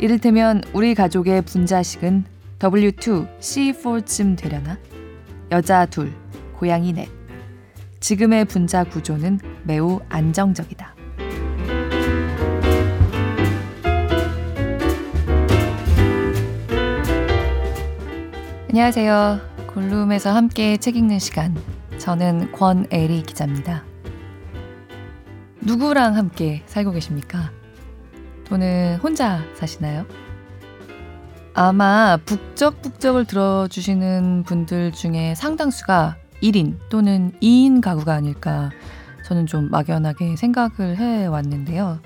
이를테면 우리 가족의 분자식은 W2, C4쯤 되려나? 여자 둘, 고양이 넷. 지금의 분자 구조는 매우 안정적이다. 안녕하세요. 골룸에서 함께 책 읽는 시간. 저는 권애리 기자입니다. 누구랑 함께 살고 계십니까? 또는 혼자 사시나요? 아마 북적북적을 들어주시는 분들 중에 상당수가 1인 또는 2인 가구가 아닐까 저는 좀 막연하게 생각을 해 왔는데요.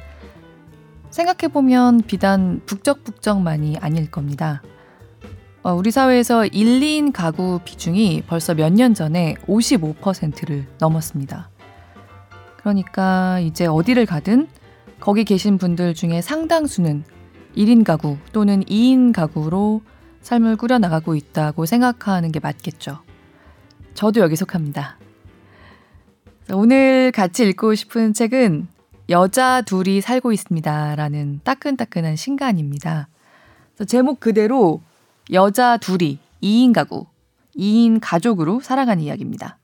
생각해보면 비단 북적북적만이 아닐 겁니다. 어, 우리 사회에서 1, 2인 가구 비중이 벌써 몇 년 전에 55%를 넘었습니다. 그러니까 이제 어디를 가든 거기 계신 분들 중에 상당수는 1인 가구 또는 2인 가구로 삶을 꾸려나가고 있다고 생각하는 게 맞겠죠. 저도 여기 속합니다. 오늘 같이 읽고 싶은 책은 여자 둘이 살고 있습니다. 라는 따끈따끈한 신간입니다. 제목 그대로 여자 둘이 2인 가구, 2인 가족으로 살아가는 이야기입니다.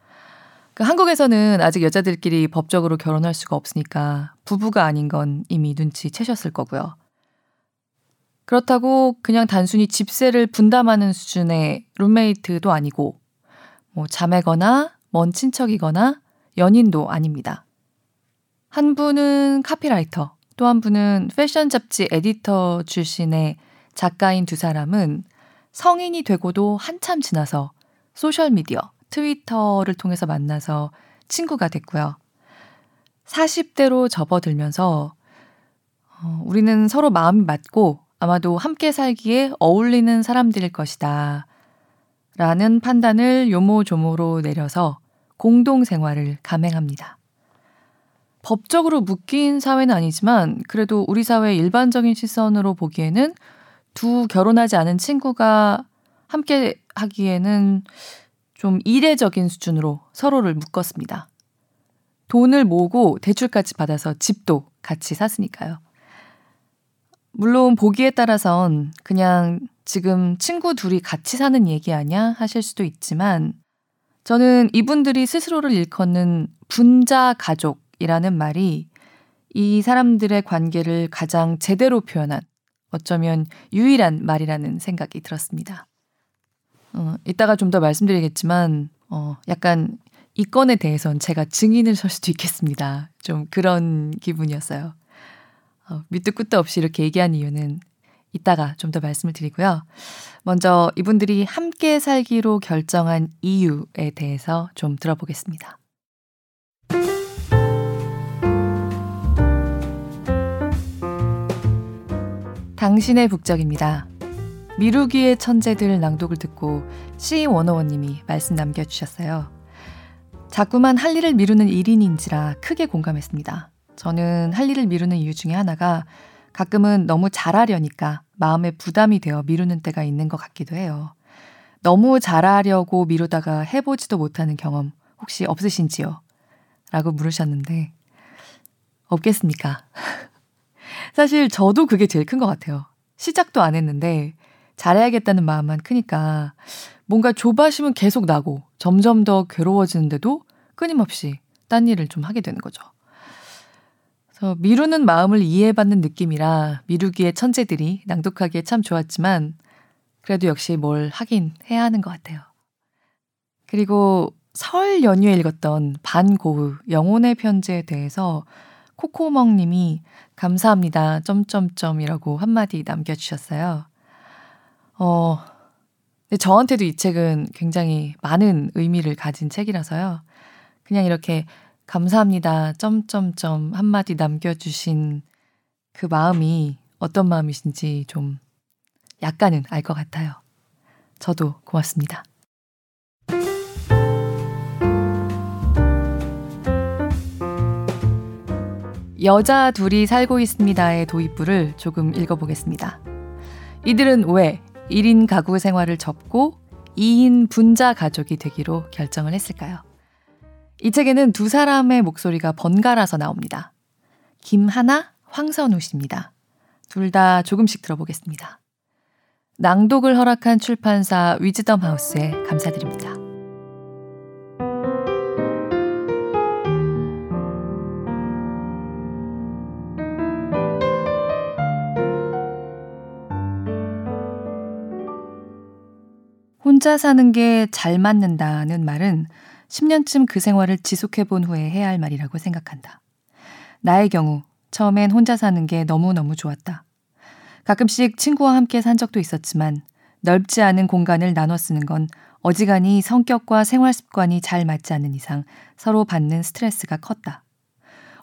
그 한국에서는 아직 여자들끼리 법적으로 결혼할 수가 없으니까 부부가 아닌 건 이미 눈치채셨을 거고요. 그렇다고 그냥 단순히 집세를 분담하는 수준의 룸메이트도 아니고 뭐 자매거나 먼 친척이거나 연인도 아닙니다. 한 분은 카피라이터, 또 한 분은 패션 잡지 에디터 출신의 작가인 두 사람은 성인이 되고도 한참 지나서 소셜미디어, 트위터를 통해서 만나서 친구가 됐고요. 40대로 접어들면서 어, 우리는 서로 마음이 맞고 아마도 함께 살기에 어울리는 사람들일 것이다. 라는 판단을 요모조모로 내려서 공동 생활을 감행합니다. 법적으로 묶인 사회는 아니지만 그래도 우리 사회 일반적인 시선으로 보기에는 두 결혼하지 않은 친구가 함께 하기에는 좀 이례적인 수준으로 서로를 묶었습니다. 돈을 모으고 대출까지 받아서 집도 같이 샀으니까요. 물론 보기에 따라선 그냥 지금 친구 둘이 같이 사는 얘기 아냐 하실 수도 있지만 저는 이분들이 스스로를 일컫는 분자 가족이라는 말이 이 사람들의 관계를 가장 제대로 표현한 어쩌면 유일한 말이라는 생각이 들었습니다. 어, 이따가 좀 더 말씀드리겠지만, 어, 약간 이 건에 대해선 제가 증인을 설 수도 있겠습니다. 좀 그런 기분이었어요. 어, 밑도 끝도 없이 이렇게 얘기한 이유는 이따가 좀 더 말씀을 드리고요. 먼저 이분들이 함께 살기로 결정한 이유에 대해서 좀 들어보겠습니다. 당신의 북적입니다. 미루기의 천재들 낭독을 듣고 C101님이 말씀 남겨주셨어요. 자꾸만 할 일을 미루는 1인인지라 크게 공감했습니다. 저는 할 일을 미루는 이유 중에 하나가 가끔은 너무 잘하려니까 마음에 부담이 되어 미루는 때가 있는 것 같기도 해요. 너무 잘하려고 미루다가 해보지도 못하는 경험 혹시 없으신지요? 라고 물으셨는데, 없겠습니까? 사실 저도 그게 제일 큰 것 같아요. 시작도 안 했는데 잘해야겠다는 마음만 크니까 뭔가 조바심은 계속 나고 점점 더 괴로워지는데도 끊임없이 딴 일을 좀 하게 되는 거죠. 그래서 미루는 마음을 이해받는 느낌이라 미루기의 천재들이 낭독하기에 참 좋았지만 그래도 역시 뭘 하긴 해야 하는 것 같아요. 그리고 설 연휴에 읽었던 반고흐 영혼의 편지에 대해서 코코멍님이 감사합니다. 점점점이라고 한마디 남겨주셨어요. 어, 근데 저한테도 이 책은 굉장히 많은 의미를 가진 책이라서요. 그냥 이렇게 감사합니다. 점점점 한마디 남겨주신 그 마음이 어떤 마음이신지 좀 약간은 알 것 같아요. 저도 고맙습니다. 여자 둘이 살고 있습니다의 도입부를 조금 읽어보겠습니다. 이들은 왜 1인 가구 생활을 접고 2인 분자 가족이 되기로 결정을 했을까요? 이 책에는 두 사람의 목소리가 번갈아서 나옵니다. 김하나, 황선우 씨입니다. 둘 다 조금씩 들어보겠습니다. 낭독을 허락한 출판사 위즈덤 하우스에 감사드립니다. 혼자 사는 게 잘 맞는다는 말은 10년쯤 그 생활을 지속해 본 후에 해야 할 말이라고 생각한다. 나의 경우 처음엔 혼자 사는 게 너무너무 좋았다. 가끔씩 친구와 함께 산 적도 있었지만 넓지 않은 공간을 나눠 쓰는 건 어지간히 성격과 생활 습관이 잘 맞지 않는 이상 서로 받는 스트레스가 컸다.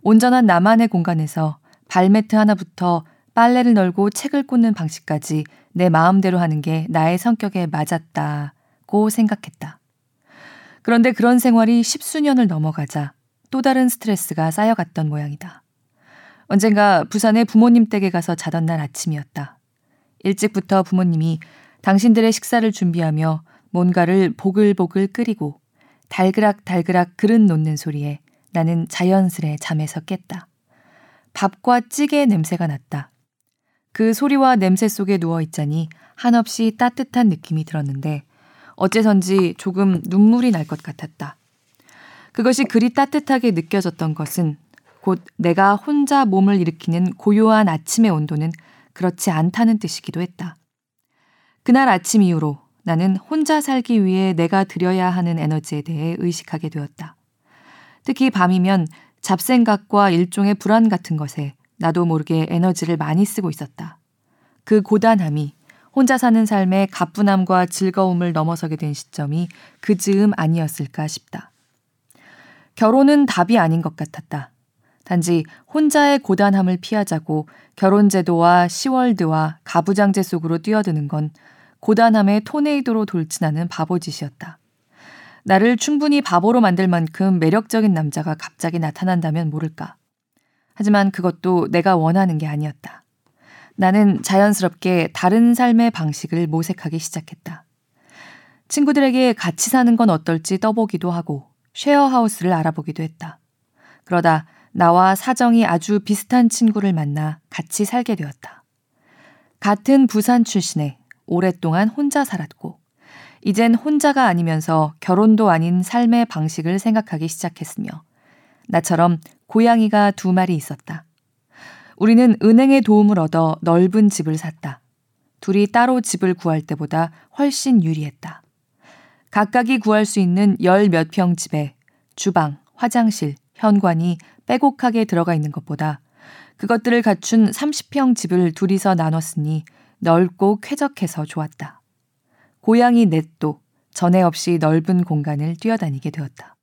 온전한 나만의 공간에서 발매트 하나부터 빨래를 널고 책을 꽂는 방식까지 내 마음대로 하는 게 나의 성격에 맞았다고 생각했다. 그런데 그런 생활이 십수년을 넘어가자 또 다른 스트레스가 쌓여갔던 모양이다. 언젠가 부산에 부모님 댁에 가서 자던 날 아침이었다. 일찍부터 부모님이 당신들의 식사를 준비하며 뭔가를 보글보글 끓이고 달그락달그락 그릇 놓는 소리에 나는 자연스레 잠에서 깼다. 밥과 찌개 냄새가 났다. 그 소리와 냄새 속에 누워 있자니 한없이 따뜻한 느낌이 들었는데 어째선지 조금 눈물이 날 것 같았다. 그것이 그리 따뜻하게 느껴졌던 것은 곧 내가 혼자 몸을 일으키는 고요한 아침의 온도는 그렇지 않다는 뜻이기도 했다. 그날 아침 이후로 나는 혼자 살기 위해 내가 들여야 하는 에너지에 대해 의식하게 되었다. 특히 밤이면 잡생각과 일종의 불안 같은 것에 나도 모르게 에너지를 많이 쓰고 있었다. 그 고단함이 혼자 사는 삶의 가뿐함과 즐거움을 넘어서게 된 시점이 그 즈음 아니었을까 싶다. 결혼은 답이 아닌 것 같았다. 단지 혼자의 고단함을 피하자고 결혼제도와 시월드와 가부장제 속으로 뛰어드는 건 고단함의 토네이도로 돌진하는 바보짓이었다. 나를 충분히 바보로 만들 만큼 매력적인 남자가 갑자기 나타난다면 모를까. 하지만 그것도 내가 원하는 게 아니었다. 나는 자연스럽게 다른 삶의 방식을 모색하기 시작했다. 친구들에게 같이 사는 건 어떨지 떠보기도 하고 쉐어하우스를 알아보기도 했다. 그러다 나와 사정이 아주 비슷한 친구를 만나 같이 살게 되었다. 같은 부산 출신에 오랫동안 혼자 살았고, 이젠 혼자가 아니면서 결혼도 아닌 삶의 방식을 생각하기 시작했으며, 나처럼 고양이가 두 마리 있었다. 우리는 은행의 도움을 얻어 넓은 집을 샀다. 둘이 따로 집을 구할 때보다 훨씬 유리했다. 각각이 구할 수 있는 열 몇 평 집에 주방, 화장실, 현관이 빼곡하게 들어가 있는 것보다 그것들을 갖춘 30평 집을 둘이서 나눴으니 넓고 쾌적해서 좋았다. 고양이 넷도 전에 없이 넓은 공간을 뛰어다니게 되었다.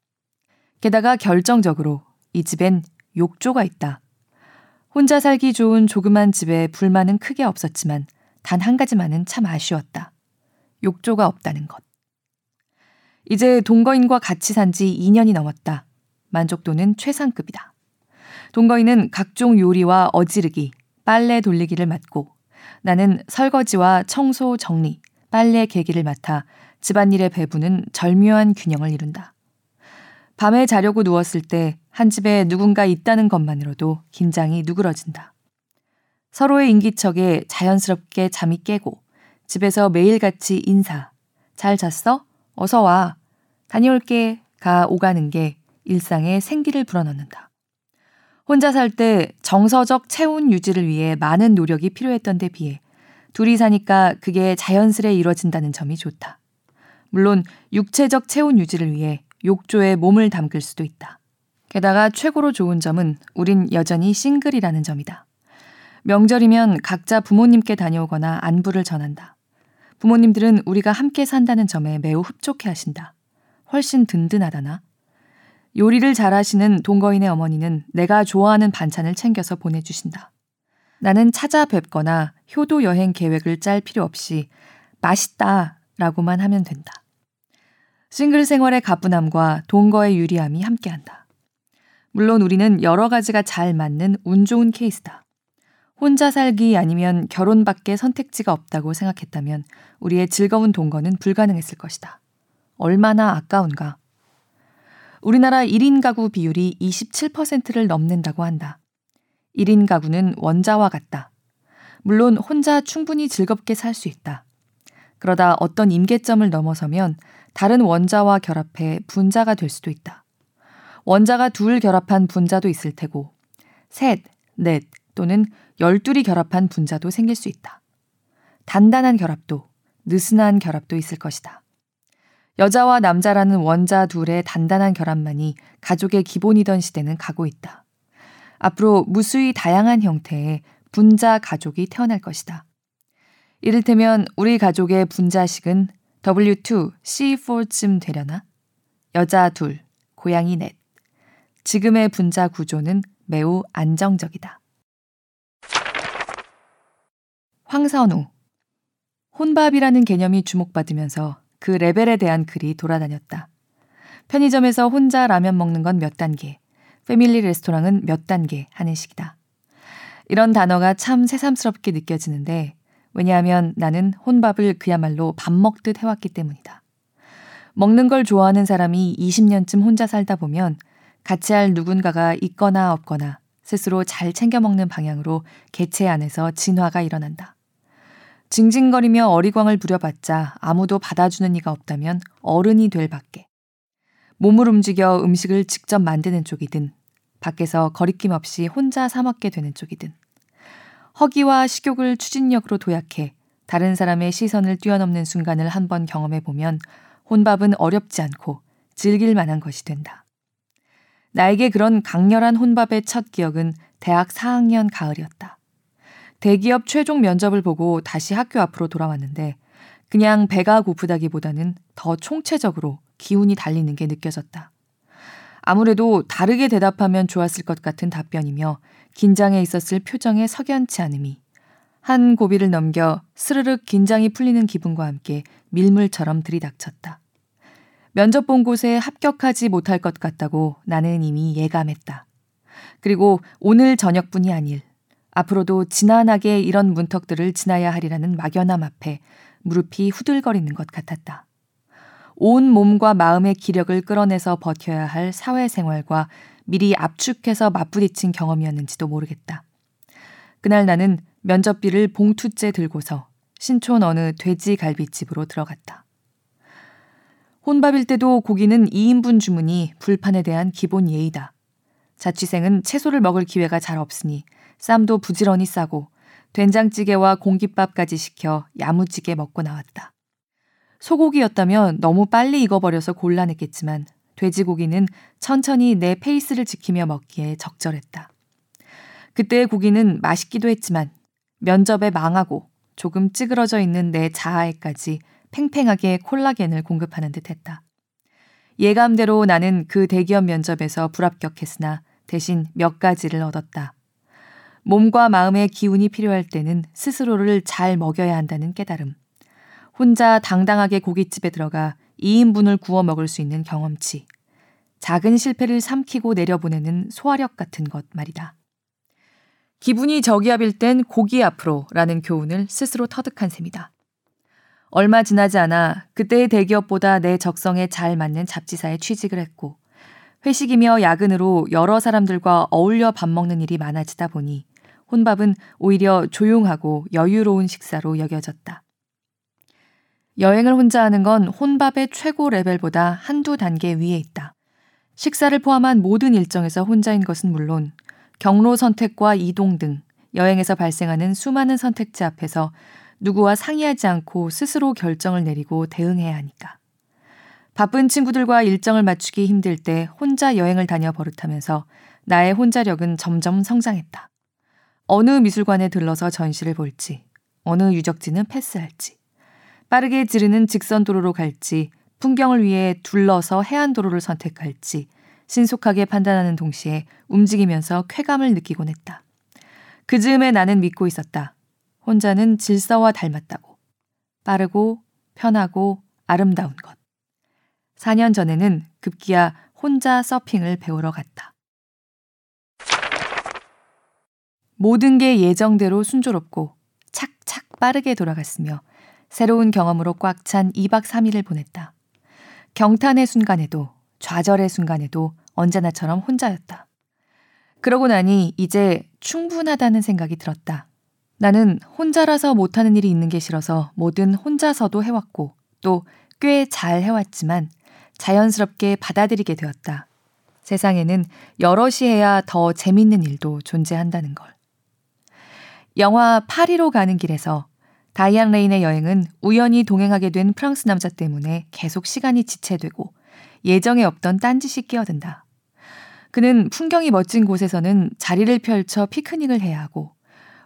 게다가 결정적으로 이 집엔 욕조가 있다. 혼자 살기 좋은 조그만 집에 불만은 크게 없었지만 단 한 가지만은 참 아쉬웠다. 욕조가 없다는 것. 이제 동거인과 같이 산 지 2년이 넘었다. 만족도는 최상급이다. 동거인은 각종 요리와 어지르기, 빨래 돌리기를 맡고 나는 설거지와 청소 정리, 빨래 개기를 맡아 집안일의 배부는 절묘한 균형을 이룬다. 밤에 자려고 누웠을 때 한 집에 누군가 있다는 것만으로도 긴장이 누그러진다. 서로의 인기척에 자연스럽게 잠이 깨고 집에서 매일같이 인사. 잘 잤어? 어서 와. 다녀올게. 가 오가는 게 일상에 생기를 불어넣는다. 혼자 살 때 정서적 체온 유지를 위해 많은 노력이 필요했던 데 비해 둘이 사니까 그게 자연스레 이루어진다는 점이 좋다. 물론 육체적 체온 유지를 위해 욕조에 몸을 담글 수도 있다. 게다가 최고로 좋은 점은 우린 여전히 싱글이라는 점이다. 명절이면 각자 부모님께 다녀오거나 안부를 전한다. 부모님들은 우리가 함께 산다는 점에 매우 흡족해 하신다. 훨씬 든든하다나? 요리를 잘하시는 동거인의 어머니는 내가 좋아하는 반찬을 챙겨서 보내주신다. 나는 찾아뵙거나 효도 여행 계획을 짤 필요 없이 맛있다 라고만 하면 된다. 싱글 생활의 가뿐함과 동거의 유리함이 함께한다. 물론 우리는 여러 가지가 잘 맞는 운 좋은 케이스다. 혼자 살기 아니면 결혼밖에 선택지가 없다고 생각했다면 우리의 즐거운 동거는 불가능했을 것이다. 얼마나 아까운가. 우리나라 1인 가구 비율이 27%를 넘는다고 한다. 1인 가구는 원자와 같다. 물론 혼자 충분히 즐겁게 살 수 있다. 그러다 어떤 임계점을 넘어서면 다른 원자와 결합해 분자가 될 수도 있다. 원자가 둘 결합한 분자도 있을 테고, 셋, 넷 또는 열둘이 결합한 분자도 생길 수 있다. 단단한 결합도, 느슨한 결합도 있을 것이다. 여자와 남자라는 원자 둘의 단단한 결합만이 가족의 기본이던 시대는 가고 있다. 앞으로 무수히 다양한 형태의 분자 가족이 태어날 것이다. 이를테면 우리 가족의 분자식은 W2, C4쯤 되려나? 여자 둘, 고양이 넷. 지금의 분자 구조는 매우 안정적이다. 황선우. 혼밥이라는 개념이 주목받으면서 그 레벨에 대한 글이 돌아다녔다. 편의점에서 혼자 라면 먹는 건 몇 단계, 패밀리 레스토랑은 몇 단계 하는 식이다. 이런 단어가 참 새삼스럽게 느껴지는데 왜냐하면 나는 혼밥을 그야말로 밥 먹듯 해왔기 때문이다. 먹는 걸 좋아하는 사람이 20년쯤 혼자 살다 보면 같이 할 누군가가 있거나 없거나 스스로 잘 챙겨 먹는 방향으로 개체 안에서 진화가 일어난다. 징징거리며 어리광을 부려봤자 아무도 받아주는 이가 없다면 어른이 될 밖에. 몸을 움직여 음식을 직접 만드는 쪽이든 밖에서 거리낌 없이 혼자 사 먹게 되는 쪽이든 허기와 식욕을 추진력으로 도약해 다른 사람의 시선을 뛰어넘는 순간을 한번 경험해 보면 혼밥은 어렵지 않고 즐길 만한 것이 된다. 나에게 그런 강렬한 혼밥의 첫 기억은 대학 4학년 가을이었다. 대기업 최종 면접을 보고 다시 학교 앞으로 돌아왔는데 그냥 배가 고프다기보다는 더 총체적으로 기운이 달리는 게 느껴졌다. 아무래도 다르게 대답하면 좋았을 것 같은 답변이며 긴장해 있었을 표정의 석연치 않음이 한 고비를 넘겨 스르륵 긴장이 풀리는 기분과 함께 밀물처럼 들이닥쳤다. 면접 본 곳에 합격하지 못할 것 같다고 나는 이미 예감했다. 그리고 오늘 저녁뿐이 아닐 앞으로도 지난하게 이런 문턱들을 지나야 하리라는 막연함 앞에 무릎이 후들거리는 것 같았다. 온 몸과 마음의 기력을 끌어내서 버텨야 할 사회생활과 미리 압축해서 맞부딪힌 경험이었는지도 모르겠다. 그날 나는 면접비를 봉투째 들고서 신촌 어느 돼지 갈비집으로 들어갔다. 혼밥일 때도 고기는 2인분 주문이 불판에 대한 기본 예의다. 자취생은 채소를 먹을 기회가 잘 없으니 쌈도 부지런히 싸고 된장찌개와 공깃밥까지 시켜 야무지게 먹고 나왔다. 소고기였다면 너무 빨리 익어버려서 곤란했겠지만 돼지고기는 천천히 내 페이스를 지키며 먹기에 적절했다. 그때의 고기는 맛있기도 했지만 면접에 망하고 조금 찌그러져 있는 내 자아에까지 팽팽하게 콜라겐을 공급하는 듯 했다. 예감대로 나는 그 대기업 면접에서 불합격했으나 대신 몇 가지를 얻었다. 몸과 마음의 기운이 필요할 때는 스스로를 잘 먹여야 한다는 깨달음. 혼자 당당하게 고깃집에 들어가 2인분을 구워 먹을 수 있는 경험치. 작은 실패를 삼키고 내려보내는 소화력 같은 것 말이다. 기분이 저기압일 땐 고기 앞으로 라는 교훈을 스스로 터득한 셈이다. 얼마 지나지 않아 그때의 대기업보다 내 적성에 잘 맞는 잡지사에 취직을 했고 회식이며 야근으로 여러 사람들과 어울려 밥 먹는 일이 많아지다 보니 혼밥은 오히려 조용하고 여유로운 식사로 여겨졌다. 여행을 혼자 하는 건 혼밥의 최고 레벨보다 한두 단계 위에 있다. 식사를 포함한 모든 일정에서 혼자인 것은 물론 경로 선택과 이동 등 여행에서 발생하는 수많은 선택지 앞에서 누구와 상의하지 않고 스스로 결정을 내리고 대응해야 하니까. 바쁜 친구들과 일정을 맞추기 힘들 때 혼자 여행을 다녀 버릇하면서 나의 혼자력은 점점 성장했다. 어느 미술관에 들러서 전시를 볼지, 어느 유적지는 패스할지, 빠르게 지르는 직선 도로로 갈지, 풍경을 위해 둘러서 해안 도로를 선택할지, 신속하게 판단하는 동시에 움직이면서 쾌감을 느끼곤 했다. 그 즈음에 나는 믿고 있었다. 혼자는 질서와 닮았다고. 빠르고 편하고 아름다운 것. 4년 전에는 급기야 혼자 서핑을 배우러 갔다. 모든 게 예정대로 순조롭고 착착 빠르게 돌아갔으며 새로운 경험으로 꽉 찬 2박 3일을 보냈다. 경탄의 순간에도 좌절의 순간에도 언제나처럼 혼자였다. 그러고 나니 이제 충분하다는 생각이 들었다. 나는 혼자라서 못하는 일이 있는 게 싫어서 뭐든 혼자서도 해왔고 또 꽤 잘 해왔지만 자연스럽게 받아들이게 되었다. 세상에는 여럿이 해야 더 재밌는 일도 존재한다는 걸. 영화 파리로 가는 길에서 다이안 레인의 여행은 우연히 동행하게 된 프랑스 남자 때문에 계속 시간이 지체되고 예정에 없던 딴짓이 끼어든다. 그는 풍경이 멋진 곳에서는 자리를 펼쳐 피크닉을 해야 하고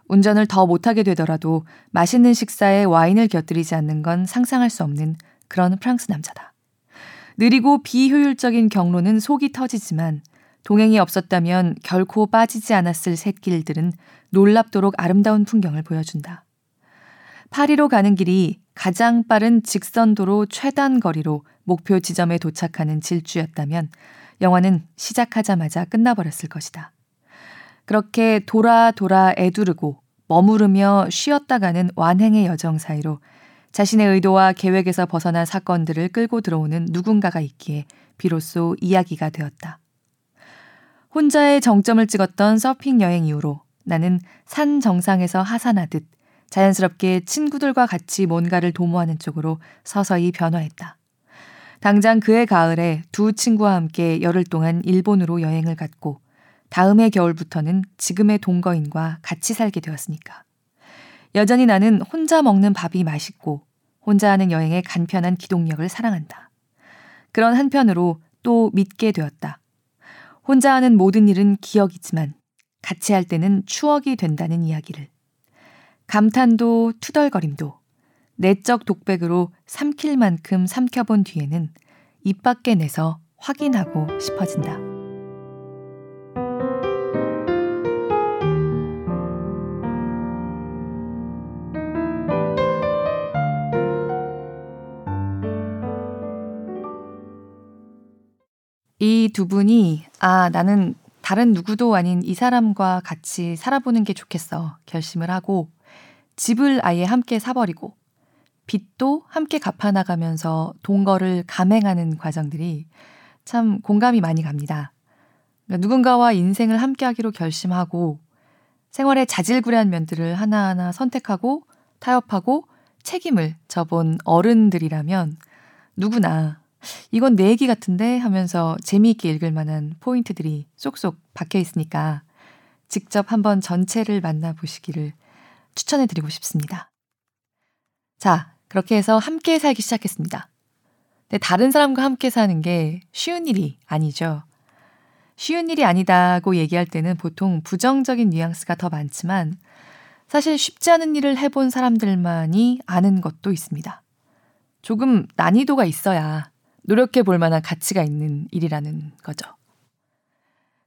운전을 더 못하게 되더라도 맛있는 식사에 와인을 곁들이지 않는 건 상상할 수 없는 그런 프랑스 남자다. 느리고 비효율적인 경로는 속이 터지지만 동행이 없었다면 결코 빠지지 않았을 샛길들은 놀랍도록 아름다운 풍경을 보여준다. 파리로 가는 길이 가장 빠른 직선도로 최단 거리로 목표 지점에 도착하는 질주였다면 영화는 시작하자마자 끝나버렸을 것이다. 그렇게 돌아 돌아 애두르고 머무르며 쉬었다 가는 완행의 여정 사이로 자신의 의도와 계획에서 벗어난 사건들을 끌고 들어오는 누군가가 있기에 비로소 이야기가 되었다. 혼자의 정점을 찍었던 서핑 여행 이후로 나는 산 정상에서 하산하듯 자연스럽게 친구들과 같이 뭔가를 도모하는 쪽으로 서서히 변화했다. 당장 그해 가을에 두 친구와 함께 열흘 동안 일본으로 여행을 갔고 다음해 겨울부터는 지금의 동거인과 같이 살게 되었으니까. 여전히 나는 혼자 먹는 밥이 맛있고 혼자 하는 여행의 간편한 기동력을 사랑한다. 그런 한편으로 또 믿게 되었다. 혼자 하는 모든 일은 기억이지만 같이 할 때는 추억이 된다는 이야기를. 감탄도 투덜거림도 내적 독백으로 삼킬 만큼 삼켜본 뒤에는 입 밖에 내서 확인하고 싶어진다. 이 두 분이, 아, 나는 다른 누구도 아닌 이 사람과 같이 살아보는 게 좋겠어. 결심을 하고, 집을 아예 함께 사버리고, 빚도 함께 갚아나가면서 동거를 감행하는 과정들이 참 공감이 많이 갑니다. 그러니까 누군가와 인생을 함께 하기로 결심하고, 생활의 자질구레한 면들을 하나하나 선택하고, 타협하고, 책임을 져본 어른들이라면 누구나 이건 내 얘기 같은데 하면서 재미있게 읽을 만한 포인트들이 쏙쏙 박혀 있으니까 직접 한번 전체를 만나보시기를 추천해 드리고 싶습니다. 자, 그렇게 해서 함께 살기 시작했습니다. 근데 다른 사람과 함께 사는 게 쉬운 일이 아니죠. 쉬운 일이 아니다고 얘기할 때는 보통 부정적인 뉘앙스가 더 많지만 사실 쉽지 않은 일을 해본 사람들만이 아는 것도 있습니다. 조금 난이도가 있어야 노력해 볼 만한 가치가 있는 일이라는 거죠.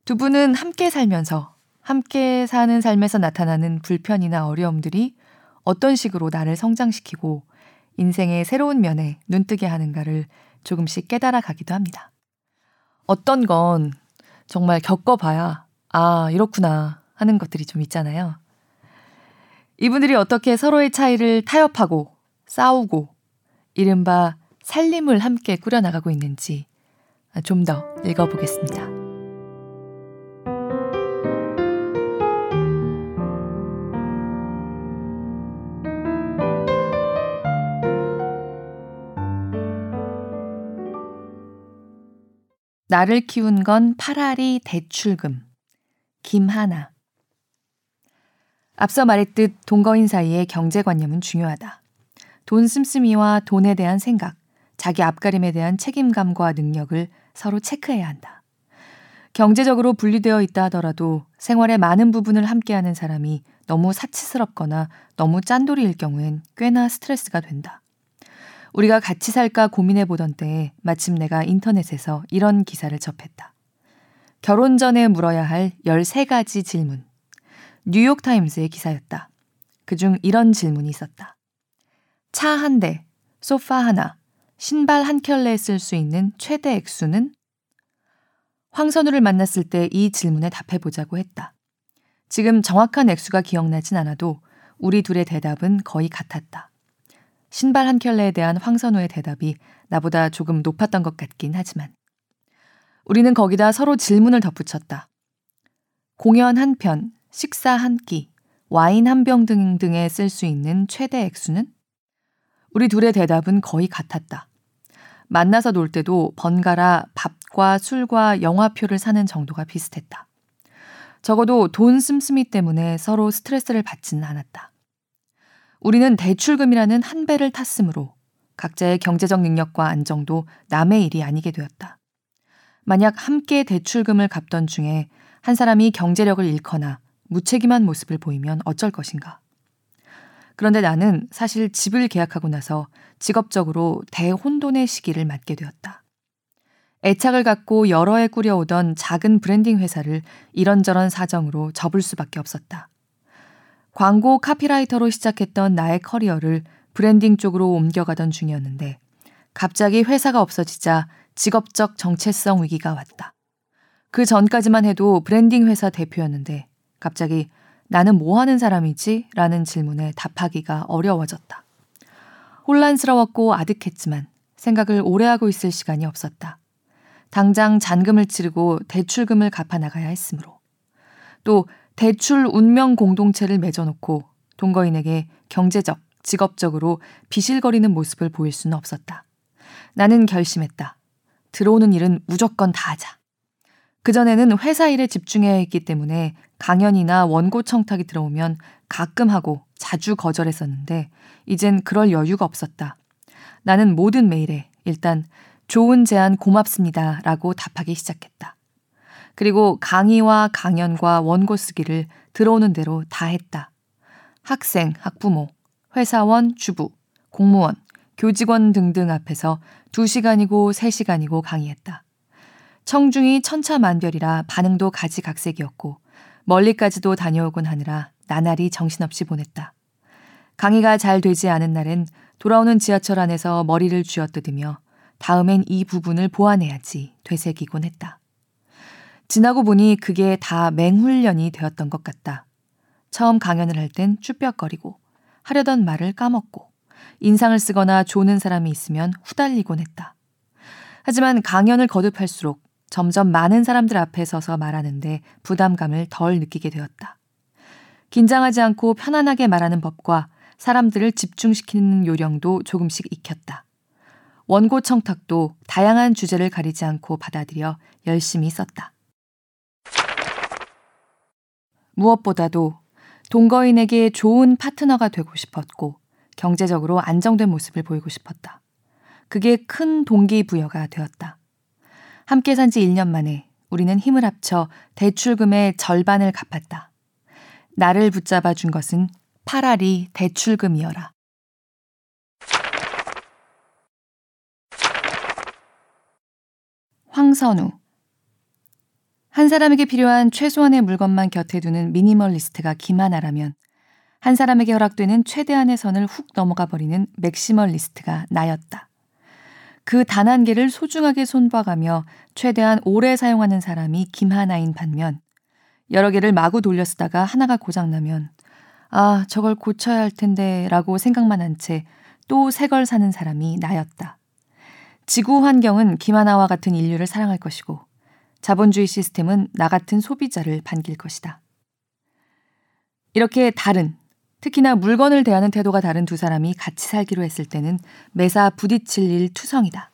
두 분은 함께 살면서 함께 사는 삶에서 나타나는 불편이나 어려움들이 어떤 식으로 나를 성장시키고 인생의 새로운 면에 눈뜨게 하는가를 조금씩 깨달아 가기도 합니다. 어떤 건 정말 겪어봐야, 아, 이렇구나 하는 것들이 좀 있잖아요. 이분들이 어떻게 서로의 차이를 타협하고 싸우고 이른바 살림을 함께 꾸려나가고 있는지 좀 더 읽어보겠습니다. 나를 키운 건 파라리 대출금. 김하나. 앞서 말했듯 동거인 사이의 경제관념은 중요하다. 돈 씀씀이와 돈에 대한 생각, 자기 앞가림에 대한 책임감과 능력을 서로 체크해야 한다. 경제적으로 분리되어 있다 하더라도 생활의 많은 부분을 함께하는 사람이 너무 사치스럽거나 너무 짠돌이일 경우엔 꽤나 스트레스가 된다. 우리가 같이 살까 고민해 보던 때에 마침 내가 인터넷에서 이런 기사를 접했다. 결혼 전에 물어야 할 13가지 질문. 뉴욕타임스의 기사였다. 그중 이런 질문이 있었다. 차 한 대, 소파 하나, 신발 한 켤레에 쓸 수 있는 최대 액수는? 황선우를 만났을 때 이 질문에 답해보자고 했다. 지금 정확한 액수가 기억나진 않아도 우리 둘의 대답은 거의 같았다. 신발 한 켤레에 대한 황선우의 대답이 나보다 조금 높았던 것 같긴 하지만. 우리는 거기다 서로 질문을 덧붙였다. 공연 한 편, 식사 한 끼, 와인 한 병 등등에 쓸 수 있는 최대 액수는? 우리 둘의 대답은 거의 같았다. 만나서 놀 때도 번갈아 밥과 술과 영화표를 사는 정도가 비슷했다. 적어도 돈 씀씀이 때문에 서로 스트레스를 받지는 않았다. 우리는 대출금이라는 한 배를 탔으므로 각자의 경제적 능력과 안정도 남의 일이 아니게 되었다. 만약 함께 대출금을 갚던 중에 한 사람이 경제력을 잃거나 무책임한 모습을 보이면 어쩔 것인가. 그런데 나는 사실 집을 계약하고 나서 직업적으로 대혼돈의 시기를 맞게 되었다. 애착을 갖고 여러 해 꾸려오던 작은 브랜딩 회사를 이런저런 사정으로 접을 수밖에 없었다. 광고 카피라이터로 시작했던 나의 커리어를 브랜딩 쪽으로 옮겨가던 중이었는데 갑자기 회사가 없어지자 직업적 정체성 위기가 왔다. 그 전까지만 해도 브랜딩 회사 대표였는데 갑자기 나는 뭐 하는 사람이지? 라는 질문에 답하기가 어려워졌다. 혼란스러웠고 아득했지만 생각을 오래 하고 있을 시간이 없었다. 당장 잔금을 치르고 대출금을 갚아 나가야 했으므로. 또 대출 운명 공동체를 맺어놓고 동거인에게 경제적, 직업적으로 비실거리는 모습을 보일 수는 없었다. 나는 결심했다. 들어오는 일은 무조건 다 하자. 그전에는 회사 일에 집중해야 했기 때문에 강연이나 원고 청탁이 들어오면 가끔 하고 자주 거절했었는데 이젠 그럴 여유가 없었다. 나는 모든 메일에 일단 좋은 제안 고맙습니다 라고 답하기 시작했다. 그리고 강의와 강연과 원고 쓰기를 들어오는 대로 다 했다. 학생, 학부모, 회사원, 주부, 공무원, 교직원 등등 앞에서 2시간이고 3시간이고 강의했다. 청중이 천차만별이라 반응도 가지각색이었고 멀리까지도 다녀오곤 하느라 나날이 정신없이 보냈다. 강의가 잘 되지 않은 날엔 돌아오는 지하철 안에서 머리를 쥐어뜯으며 다음엔 이 부분을 보완해야지 되새기곤 했다. 지나고 보니 그게 다 맹훈련이 되었던 것 같다. 처음 강연을 할 땐 쭈뼛거리고 하려던 말을 까먹고 인상을 쓰거나 조는 사람이 있으면 후달리곤 했다. 하지만 강연을 거듭할수록 점점 많은 사람들 앞에 서서 말하는데 부담감을 덜 느끼게 되었다. 긴장하지 않고 편안하게 말하는 법과 사람들을 집중시키는 요령도 조금씩 익혔다. 원고 청탁도 다양한 주제를 가리지 않고 받아들여 열심히 썼다. 무엇보다도 동거인에게 좋은 파트너가 되고 싶었고 경제적으로 안정된 모습을 보이고 싶었다. 그게 큰 동기부여가 되었다. 함께 산 지 1년 만에 우리는 힘을 합쳐 대출금의 절반을 갚았다. 나를 붙잡아 준 것은 팔할이 대출금이어라. 황선우 한 사람에게 필요한 최소한의 물건만 곁에 두는 미니멀리스트가 김하나라면 한 사람에게 허락되는 최대한의 선을 훅 넘어가 버리는 맥시멀리스트가 나였다. 그 단 한 개를 소중하게 손봐가며 최대한 오래 사용하는 사람이 김하나인 반면 여러 개를 마구 돌려 쓰다가 하나가 고장나면 아, 저걸 고쳐야 할 텐데 라고 생각만 한 채 또 새 걸 사는 사람이 나였다. 지구 환경은 김하나와 같은 인류를 사랑할 것이고 자본주의 시스템은 나 같은 소비자를 반길 것이다. 이렇게 다른, 특히나 물건을 대하는 태도가 다른 두 사람이 같이 살기로 했을 때는 매사 부딪힐 일 투성이다.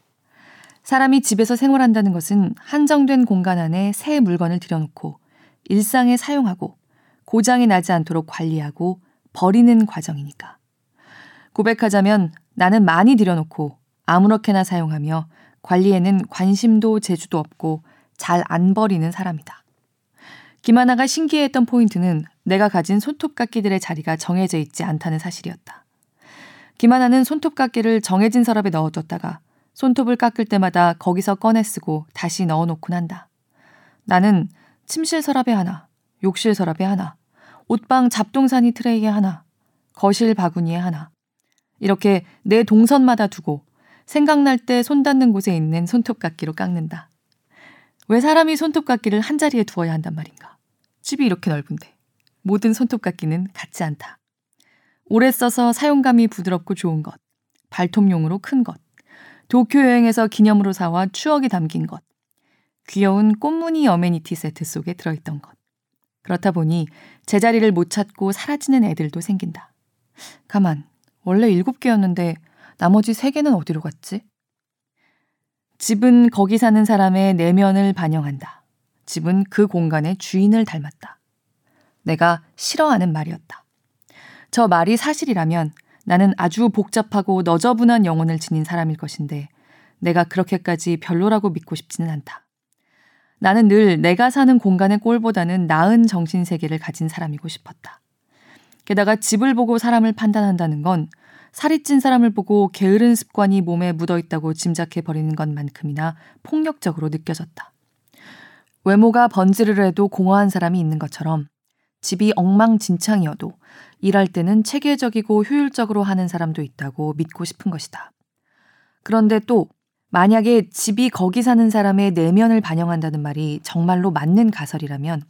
사람이 집에서 생활한다는 것은 한정된 공간 안에 새 물건을 들여놓고 일상에 사용하고 고장이 나지 않도록 관리하고 버리는 과정이니까. 고백하자면 나는 많이 들여놓고 아무렇게나 사용하며 관리에는 관심도 재주도 없고 잘 안 버리는 사람이다. 김하나가 신기해했던 포인트는 내가 가진 손톱깎이들의 자리가 정해져 있지 않다는 사실이었다. 김하나는 손톱깎이를 정해진 서랍에 넣어뒀다가 손톱을 깎을 때마다 거기서 꺼내 쓰고 다시 넣어놓곤 한다. 나는 침실 서랍에 하나, 욕실 서랍에 하나, 옷방 잡동사니 트레이에 하나, 거실 바구니에 하나. 이렇게 내 동선마다 두고 생각날 때 손 닿는 곳에 있는 손톱깎이로 깎는다. 왜 사람이 손톱깎이를 한 자리에 두어야 한단 말인가? 집이 이렇게 넓은데 모든 손톱깎이는 같지 않다. 오래 써서 사용감이 부드럽고 좋은 것, 발톱용으로 큰 것, 도쿄 여행에서 기념으로 사와 추억이 담긴 것, 귀여운 꽃무늬 어메니티 세트 속에 들어있던 것. 그렇다 보니 제자리를 못 찾고 사라지는 애들도 생긴다. 가만, 원래 일곱 개였는데 나머지 세 개는 어디로 갔지? 집은 거기 사는 사람의 내면을 반영한다. 집은 그 공간의 주인을 닮았다. 내가 싫어하는 말이었다. 저 말이 사실이라면 나는 아주 복잡하고 너저분한 영혼을 지닌 사람일 것인데 내가 그렇게까지 별로라고 믿고 싶지는 않다. 나는 늘 내가 사는 공간의 꼴보다는 나은 정신 세계를 가진 사람이고 싶었다. 게다가 집을 보고 사람을 판단한다는 건 살이 찐 사람을 보고 게으른 습관이 몸에 묻어 있다고 짐작해 버리는 것만큼이나 폭력적으로 느껴졌다. 외모가 번지르르 해도 공허한 사람이 있는 것처럼 집이 엉망진창이어도 일할 때는 체계적이고 효율적으로 하는 사람도 있다고 믿고 싶은 것이다. 그런데 또 만약에 집이 거기 사는 사람의 내면을 반영한다는 말이 정말로 맞는 가설이라면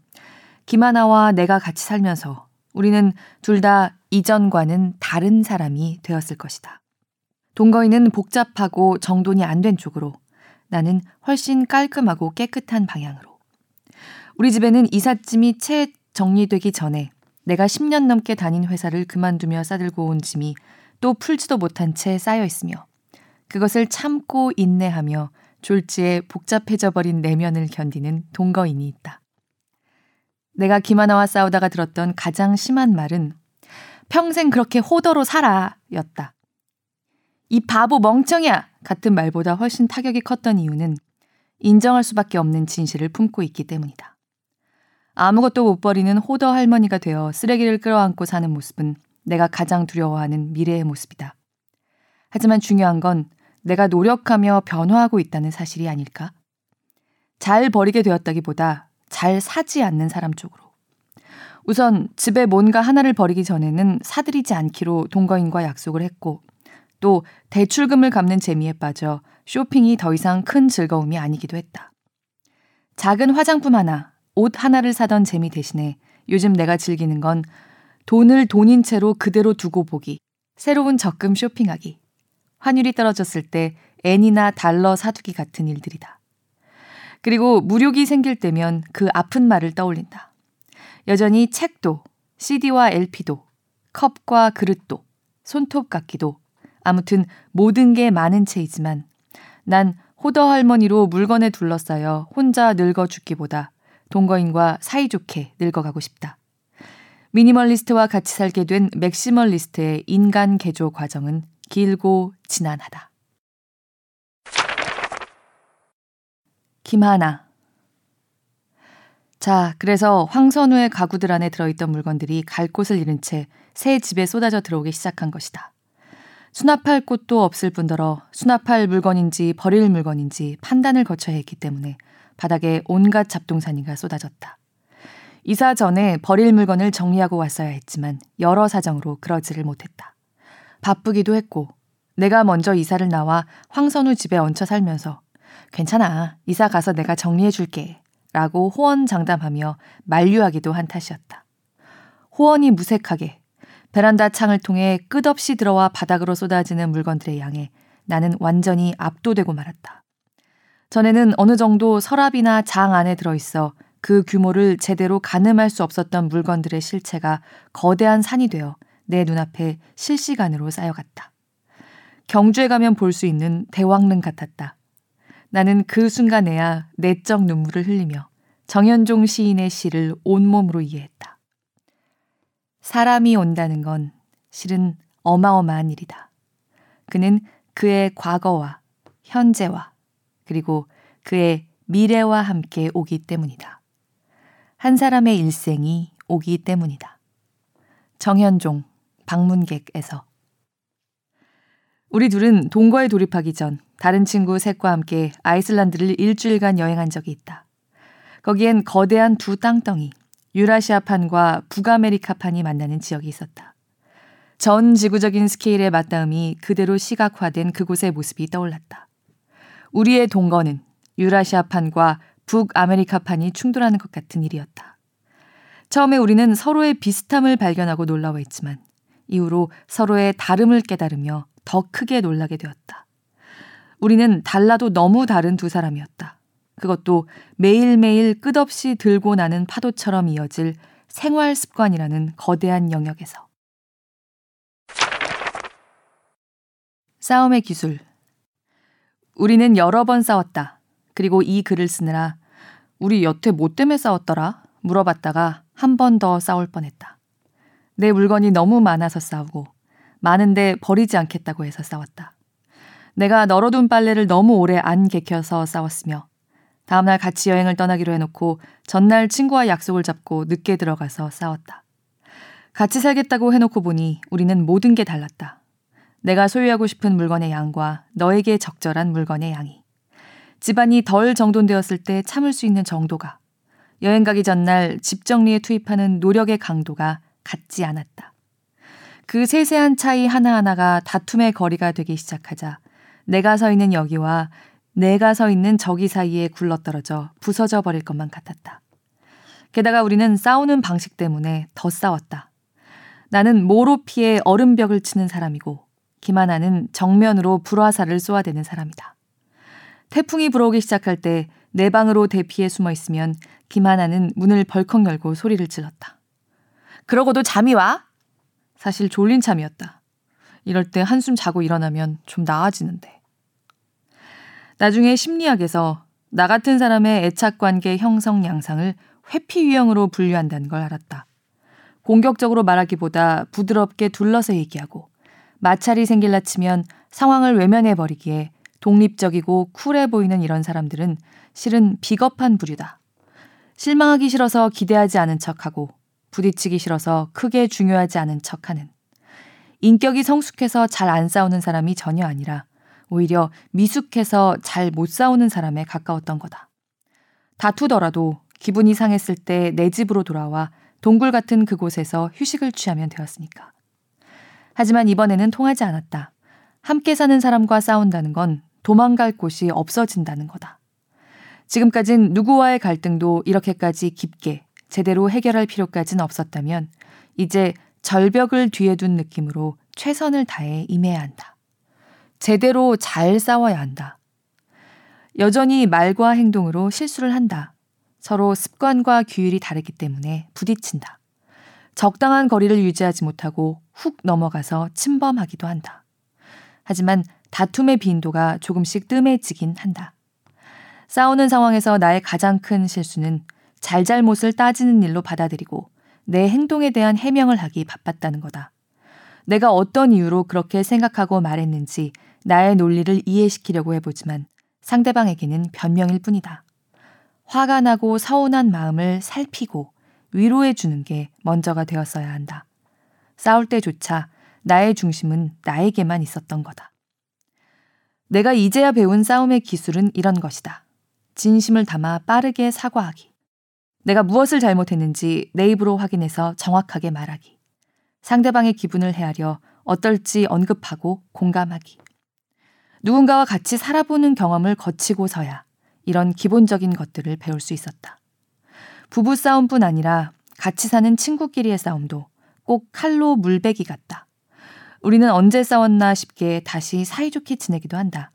김하나와 내가 같이 살면서 우리는 둘 다 이전과는 다른 사람이 되었을 것이다. 동거인은 복잡하고 정돈이 안 된 쪽으로 나는 훨씬 깔끔하고 깨끗한 방향으로. 우리 집에는 이삿짐이 채 정리되기 전에 내가 10년 넘게 다닌 회사를 그만두며 싸들고 온 짐이 또 풀지도 못한 채 쌓여 있으며 그것을 참고 인내하며 졸지에 복잡해져 버린 내면을 견디는 동거인이 있다. 내가 김하나와 싸우다가 들었던 가장 심한 말은 평생 그렇게 호더로 살아 였다. 이 바보 멍청이야! 같은 말보다 훨씬 타격이 컸던 이유는 인정할 수밖에 없는 진실을 품고 있기 때문이다. 아무것도 못 버리는 호더 할머니가 되어 쓰레기를 끌어안고 사는 모습은 내가 가장 두려워하는 미래의 모습이다. 하지만 중요한 건 내가 노력하며 변화하고 있다는 사실이 아닐까? 잘 버리게 되었다기보다 잘 사지 않는 사람 쪽으로. 우선 집에 뭔가 하나를 버리기 전에는 사들이지 않기로 동거인과 약속을 했고 또 대출금을 갚는 재미에 빠져 쇼핑이 더 이상 큰 즐거움이 아니기도 했다. 작은 화장품 하나, 옷 하나를 사던 재미 대신에 요즘 내가 즐기는 건 돈을 돈인 채로 그대로 두고 보기, 새로운 적금 쇼핑하기, 환율이 떨어졌을 때 엔이나 달러 사두기 같은 일들이다. 그리고 무료기 생길 때면 그 아픈 말을 떠올린다. 여전히 책도, CD와 LP도, 컵과 그릇도, 손톱깎이도, 아무튼 모든 게 많은 채이지만 난 호더 할머니로 물건에 둘러싸여 혼자 늙어 죽기보다 동거인과 사이좋게 늙어가고 싶다. 미니멀리스트와 같이 살게 된 맥시멀리스트의 인간 개조 과정은 길고 지난하다. 김하나. 자, 그래서 황선우의 가구들 안에 들어있던 물건들이 갈 곳을 잃은 채 새 집에 쏟아져 들어오기 시작한 것이다. 수납할 곳도 없을 뿐더러 수납할 물건인지 버릴 물건인지 판단을 거쳐야 했기 때문에 바닥에 온갖 잡동사니가 쏟아졌다. 이사 전에 버릴 물건을 정리하고 왔어야 했지만 여러 사정으로 그러지를 못했다. 바쁘기도 했고 내가 먼저 이사를 나와 황선우 집에 얹혀 살면서 괜찮아. 이사 가서 내가 정리해 줄게. 라고 호언장담하며 만류하기도 한 탓이었다. 호언이 무색하게 베란다 창을 통해 끝없이 들어와 바닥으로 쏟아지는 물건들의 양에 나는 완전히 압도되고 말았다. 전에는 어느 정도 서랍이나 장 안에 들어있어 그 규모를 제대로 가늠할 수 없었던 물건들의 실체가 거대한 산이 되어 내 눈앞에 실시간으로 쌓여갔다. 경주에 가면 볼 수 있는 대왕릉 같았다. 나는 그 순간에야 내적 눈물을 흘리며 정현종 시인의 시를 온몸으로 이해했다. 사람이 온다는 건 실은 어마어마한 일이다. 그는 그의 과거와 현재와 그리고 그의 미래와 함께 오기 때문이다. 한 사람의 일생이 오기 때문이다. 정현종, 방문객에서 우리 둘은 동거에 돌입하기 전 다른 친구 셋과 함께 아이슬란드를 일주일간 여행한 적이 있다. 거기엔 거대한 두 땅덩이, 유라시아판과 북아메리카판이 만나는 지역이 있었다. 전 지구적인 스케일의 맞닿음이 그대로 시각화된 그곳의 모습이 떠올랐다. 우리의 동거는 유라시아판과 북아메리카판이 충돌하는 것 같은 일이었다. 처음에 우리는 서로의 비슷함을 발견하고 놀라워했지만 이후로 서로의 다름을 깨달으며 더 크게 놀라게 되었다. 우리는 달라도 너무 다른 두 사람이었다. 그것도 매일매일 끝없이 들고 나는 파도처럼 이어질 생활 습관이라는 거대한 영역에서. 싸움의 기술. 우리는 여러 번 싸웠다. 그리고 이 글을 쓰느라 우리 여태 뭐 때문에 싸웠더라? 물어봤다가 한 번 더 싸울 뻔했다. 내 물건이 너무 많아서 싸우고 많은데 버리지 않겠다고 해서 싸웠다. 내가 널어둔 빨래를 너무 오래 안 개켜서 싸웠으며 다음날 같이 여행을 떠나기로 해놓고 전날 친구와 약속을 잡고 늦게 들어가서 싸웠다. 같이 살겠다고 해놓고 보니 우리는 모든 게 달랐다. 내가 소유하고 싶은 물건의 양과 너에게 적절한 물건의 양이. 집안이 덜 정돈되었을 때 참을 수 있는 정도가. 여행 가기 전날 집 정리에 투입하는 노력의 강도가 같지 않았다. 그 세세한 차이 하나하나가 다툼의 거리가 되기 시작하자 내가 서 있는 여기와 내가 서 있는 저기 사이에 굴러떨어져 부서져 버릴 것만 같았다. 게다가 우리는 싸우는 방식 때문에 더 싸웠다. 나는 모로 피해 얼음벽을 치는 사람이고 김하나는 정면으로 불화살을 쏘아대는 사람이다. 태풍이 불어오기 시작할 때 내 방으로 대피해 숨어 있으면 김하나는 문을 벌컥 열고 소리를 질렀다. 그러고도 잠이 와? 사실 졸린 참이었다. 이럴 때 한숨 자고 일어나면 좀 나아지는데. 나중에 심리학에서 나 같은 사람의 애착 관계 형성 양상을 회피 유형으로 분류한다는 걸 알았다. 공격적으로 말하기보다 부드럽게 둘러서 얘기하고 마찰이 생길라 치면 상황을 외면해 버리기에 독립적이고 쿨해 보이는 이런 사람들은 실은 비겁한 부류다. 실망하기 싫어서 기대하지 않은 척하고 부딪히기 싫어서 크게 중요하지 않은 척하는 인격이 성숙해서 잘 안 싸우는 사람이 전혀 아니라 오히려 미숙해서 잘 못 싸우는 사람에 가까웠던 거다. 다투더라도 기분이 상했을 때 내 집으로 돌아와 동굴 같은 그곳에서 휴식을 취하면 되었으니까. 하지만 이번에는 통하지 않았다. 함께 사는 사람과 싸운다는 건 도망갈 곳이 없어진다는 거다. 지금까진 누구와의 갈등도 이렇게까지 깊게 제대로 해결할 필요까진 없었다면 이제 절벽을 뒤에 둔 느낌으로 최선을 다해 임해야 한다. 제대로 잘 싸워야 한다. 여전히 말과 행동으로 실수를 한다. 서로 습관과 규율이 다르기 때문에 부딪힌다. 적당한 거리를 유지하지 못하고 훅 넘어가서 침범하기도 한다. 하지만 다툼의 빈도가 조금씩 뜸해지긴 한다. 싸우는 상황에서 나의 가장 큰 실수는 잘잘못을 따지는 일로 받아들이고 내 행동에 대한 해명을 하기 바빴다는 거다. 내가 어떤 이유로 그렇게 생각하고 말했는지 나의 논리를 이해시키려고 해보지만 상대방에게는 변명일 뿐이다. 화가 나고 서운한 마음을 살피고 위로해 주는 게 먼저가 되었어야 한다. 싸울 때조차 나의 중심은 나에게만 있었던 거다. 내가 이제야 배운 싸움의 기술은 이런 것이다. 진심을 담아 빠르게 사과하기. 내가 무엇을 잘못했는지 내 입으로 확인해서 정확하게 말하기. 상대방의 기분을 헤아려 어떨지 언급하고 공감하기. 누군가와 같이 살아보는 경험을 거치고서야 이런 기본적인 것들을 배울 수 있었다. 부부 싸움뿐 아니라 같이 사는 친구끼리의 싸움도 꼭 칼로 물베기 같다. 우리는 언제 싸웠나 싶게 다시 사이좋게 지내기도 한다.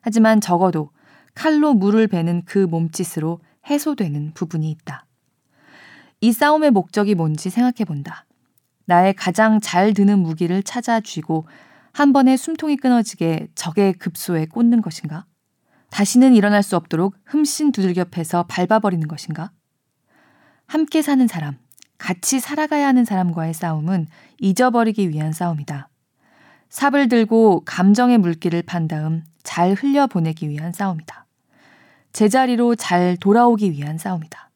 하지만 적어도 칼로 물을 베는 그 몸짓으로 해소되는 부분이 있다. 이 싸움의 목적이 뭔지 생각해 본다. 나의 가장 잘 드는 무기를 찾아 쥐고 한 번에 숨통이 끊어지게 적의 급소에 꽂는 것인가? 다시는 일어날 수 없도록 흠씬 두들겨 패서 밟아버리는 것인가? 함께 사는 사람, 같이 살아가야 하는 사람과의 싸움은 잊어버리기 위한 싸움이다. 삽을 들고 감정의 물기를 판 다음 잘 흘려보내기 위한 싸움이다. 제자리로 잘 돌아오기 위한 싸움이다.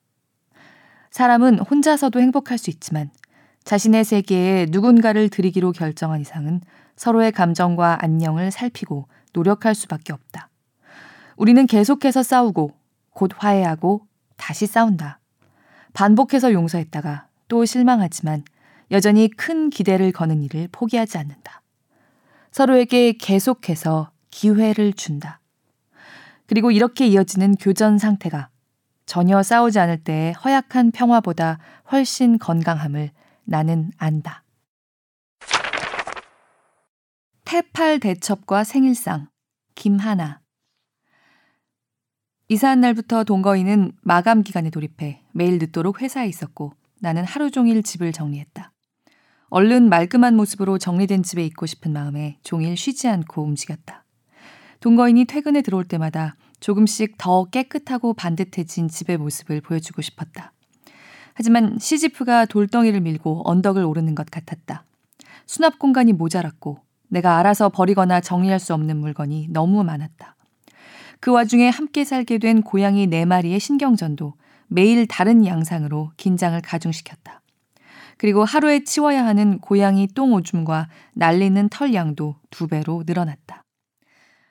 사람은 혼자서도 행복할 수 있지만 자신의 세계에 누군가를 들이기로 결정한 이상은 서로의 감정과 안녕을 살피고 노력할 수밖에 없다. 우리는 계속해서 싸우고 곧 화해하고 다시 싸운다. 반복해서 용서했다가 또 실망하지만 여전히 큰 기대를 거는 일을 포기하지 않는다. 서로에게 계속해서 기회를 준다. 그리고 이렇게 이어지는 교전 상태가 전혀 싸우지 않을 때의 허약한 평화보다 훨씬 건강함을 나는 안다. 태팔 대첩과 생일상 김하나 이사한 날부터 동거인은 마감 기간에 돌입해 매일 늦도록 회사에 있었고 나는 하루 종일 집을 정리했다. 얼른 말끔한 모습으로 정리된 집에 있고 싶은 마음에 종일 쉬지 않고 움직였다. 동거인이 퇴근에 들어올 때마다 조금씩 더 깨끗하고 반듯해진 집의 모습을 보여주고 싶었다. 하지만 시지프가 돌덩이를 밀고 언덕을 오르는 것 같았다. 수납 공간이 모자랐고 내가 알아서 버리거나 정리할 수 없는 물건이 너무 많았다. 그 와중에 함께 살게 된 고양이 네 마리의 신경전도 매일 다른 양상으로 긴장을 가중시켰다. 그리고 하루에 치워야 하는 고양이 똥 오줌과 날리는 털 양도 두 배로 늘어났다.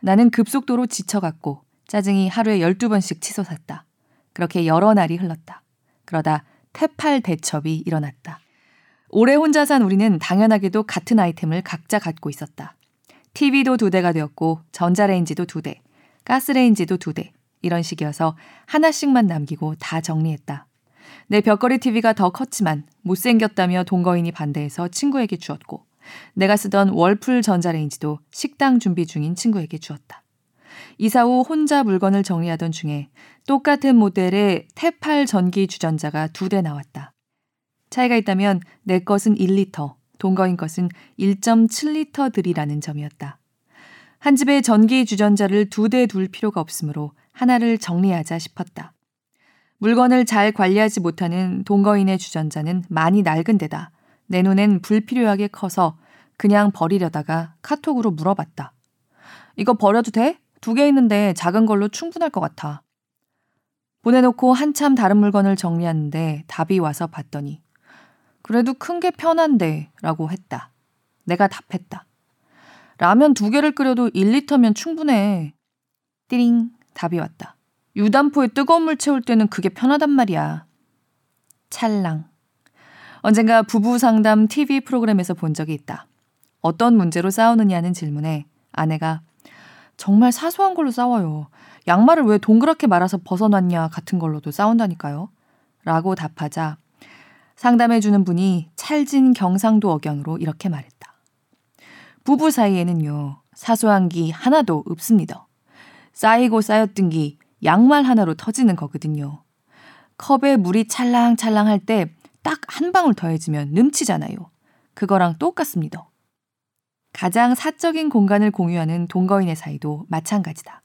나는 급속도로 지쳐갔고 짜증이 하루에 12번씩 치솟았다. 그렇게 여러 날이 흘렀다. 그러다 태팔 대첩이 일어났다. 오래 혼자 산 우리는 당연하게도 같은 아이템을 각자 갖고 있었다. TV도 두 대가 되었고 전자레인지도 두 대, 가스레인지도 두 대. 이런 식이어서 하나씩만 남기고 다 정리했다. 내 벽걸이 TV가 더 컸지만 못생겼다며 동거인이 반대해서 친구에게 주었고 내가 쓰던 월풀 전자레인지도 식당 준비 중인 친구에게 주었다. 이사 후 혼자 물건을 정리하던 중에 똑같은 모델의 태팔 전기 주전자가 두 대 나왔다. 차이가 있다면 내 것은 1리터, 동거인 것은 1.7리터들이라는 점이었다. 한 집에 전기 주전자를 두 대 둘 필요가 없으므로 하나를 정리하자 싶었다. 물건을 잘 관리하지 못하는 동거인의 주전자는 많이 낡은 데다 내 눈엔 불필요하게 커서 그냥 버리려다가 카톡으로 물어봤다. 이거 버려도 돼? 두 개 있는데 작은 걸로 충분할 것 같아. 보내놓고 한참 다른 물건을 정리하는데 답이 와서 봤더니 그래도 큰 게 편한데 라고 했다. 내가 답했다. 라면 두 개를 끓여도 1리터면 충분해. 띠링 답이 왔다. 유단포에 뜨거운 물 채울 때는 그게 편하단 말이야. 찰랑. 언젠가 부부 상담 TV 프로그램에서 본 적이 있다. 어떤 문제로 싸우느냐는 질문에 아내가 정말 사소한 걸로 싸워요. 양말을 왜 동그랗게 말아서 벗어놨냐 같은 걸로도 싸운다니까요. 라고 답하자 상담해주는 분이 찰진 경상도 억양으로 이렇게 말했다. 부부 사이에는요, 사소한 기 하나도 없습니다. 쌓이고 쌓였던 기 양말 하나로 터지는 거거든요. 컵에 물이 찰랑찰랑 할 때 딱 한 방울 더해지면 넘치잖아요. 그거랑 똑같습니다. 가장 사적인 공간을 공유하는 동거인의 사이도 마찬가지다.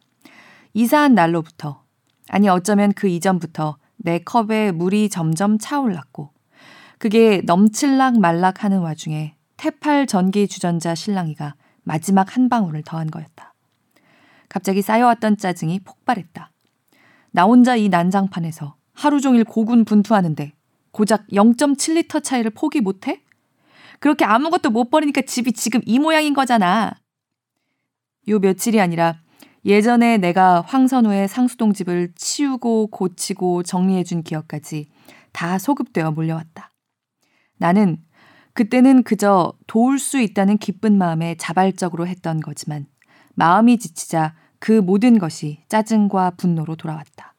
이사한 날로부터, 아니 어쩌면 그 이전부터 내 컵에 물이 점점 차올랐고, 그게 넘칠락 말락 하는 와중에 태팔 전기 주전자 신랑이가 마지막 한 방울을 더한 거였다. 갑자기 쌓여왔던 짜증이 폭발했다. 나 혼자 이 난장판에서 하루 종일 고군 분투하는데 고작 0.7리터 차이를 포기 못해? 그렇게 아무것도 못 버리니까 집이 지금 이 모양인 거잖아. 요 며칠이 아니라 예전에 내가 황선우의 상수동 집을 치우고 고치고 정리해준 기억까지 다 소급되어 몰려왔다. 나는 그때는 그저 도울 수 있다는 기쁜 마음에 자발적으로 했던 거지만 마음이 지치자 그 모든 것이 짜증과 분노로 돌아왔다.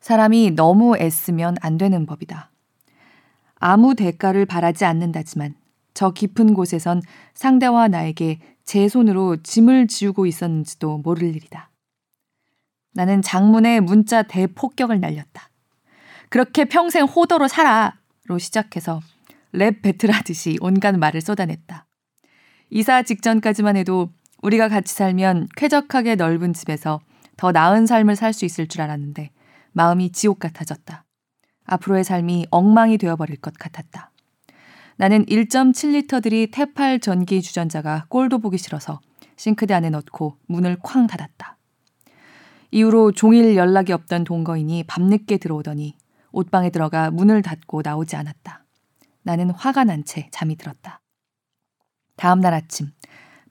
사람이 너무 애쓰면 안 되는 법이다. 아무 대가를 바라지 않는다지만 저 깊은 곳에선 상대와 나에게 제 손으로 짐을 지우고 있었는지도 모를 일이다. 나는 장문에 문자 대폭격을 날렸다. 그렇게 평생 호도로 살아! 로 시작해서 랩 배틀하듯이 온갖 말을 쏟아냈다. 이사 직전까지만 해도 우리가 같이 살면 쾌적하게 넓은 집에서 더 나은 삶을 살 수 있을 줄 알았는데 마음이 지옥 같아졌다. 앞으로의 삶이 엉망이 되어버릴 것 같았다. 나는 1.7리터들이 태팔 전기 주전자가 꼴도 보기 싫어서 싱크대 안에 넣고 문을 쾅 닫았다. 이후로 종일 연락이 없던 동거인이 밤늦게 들어오더니 옷방에 들어가 문을 닫고 나오지 않았다. 나는 화가 난 채 잠이 들었다. 다음 날 아침,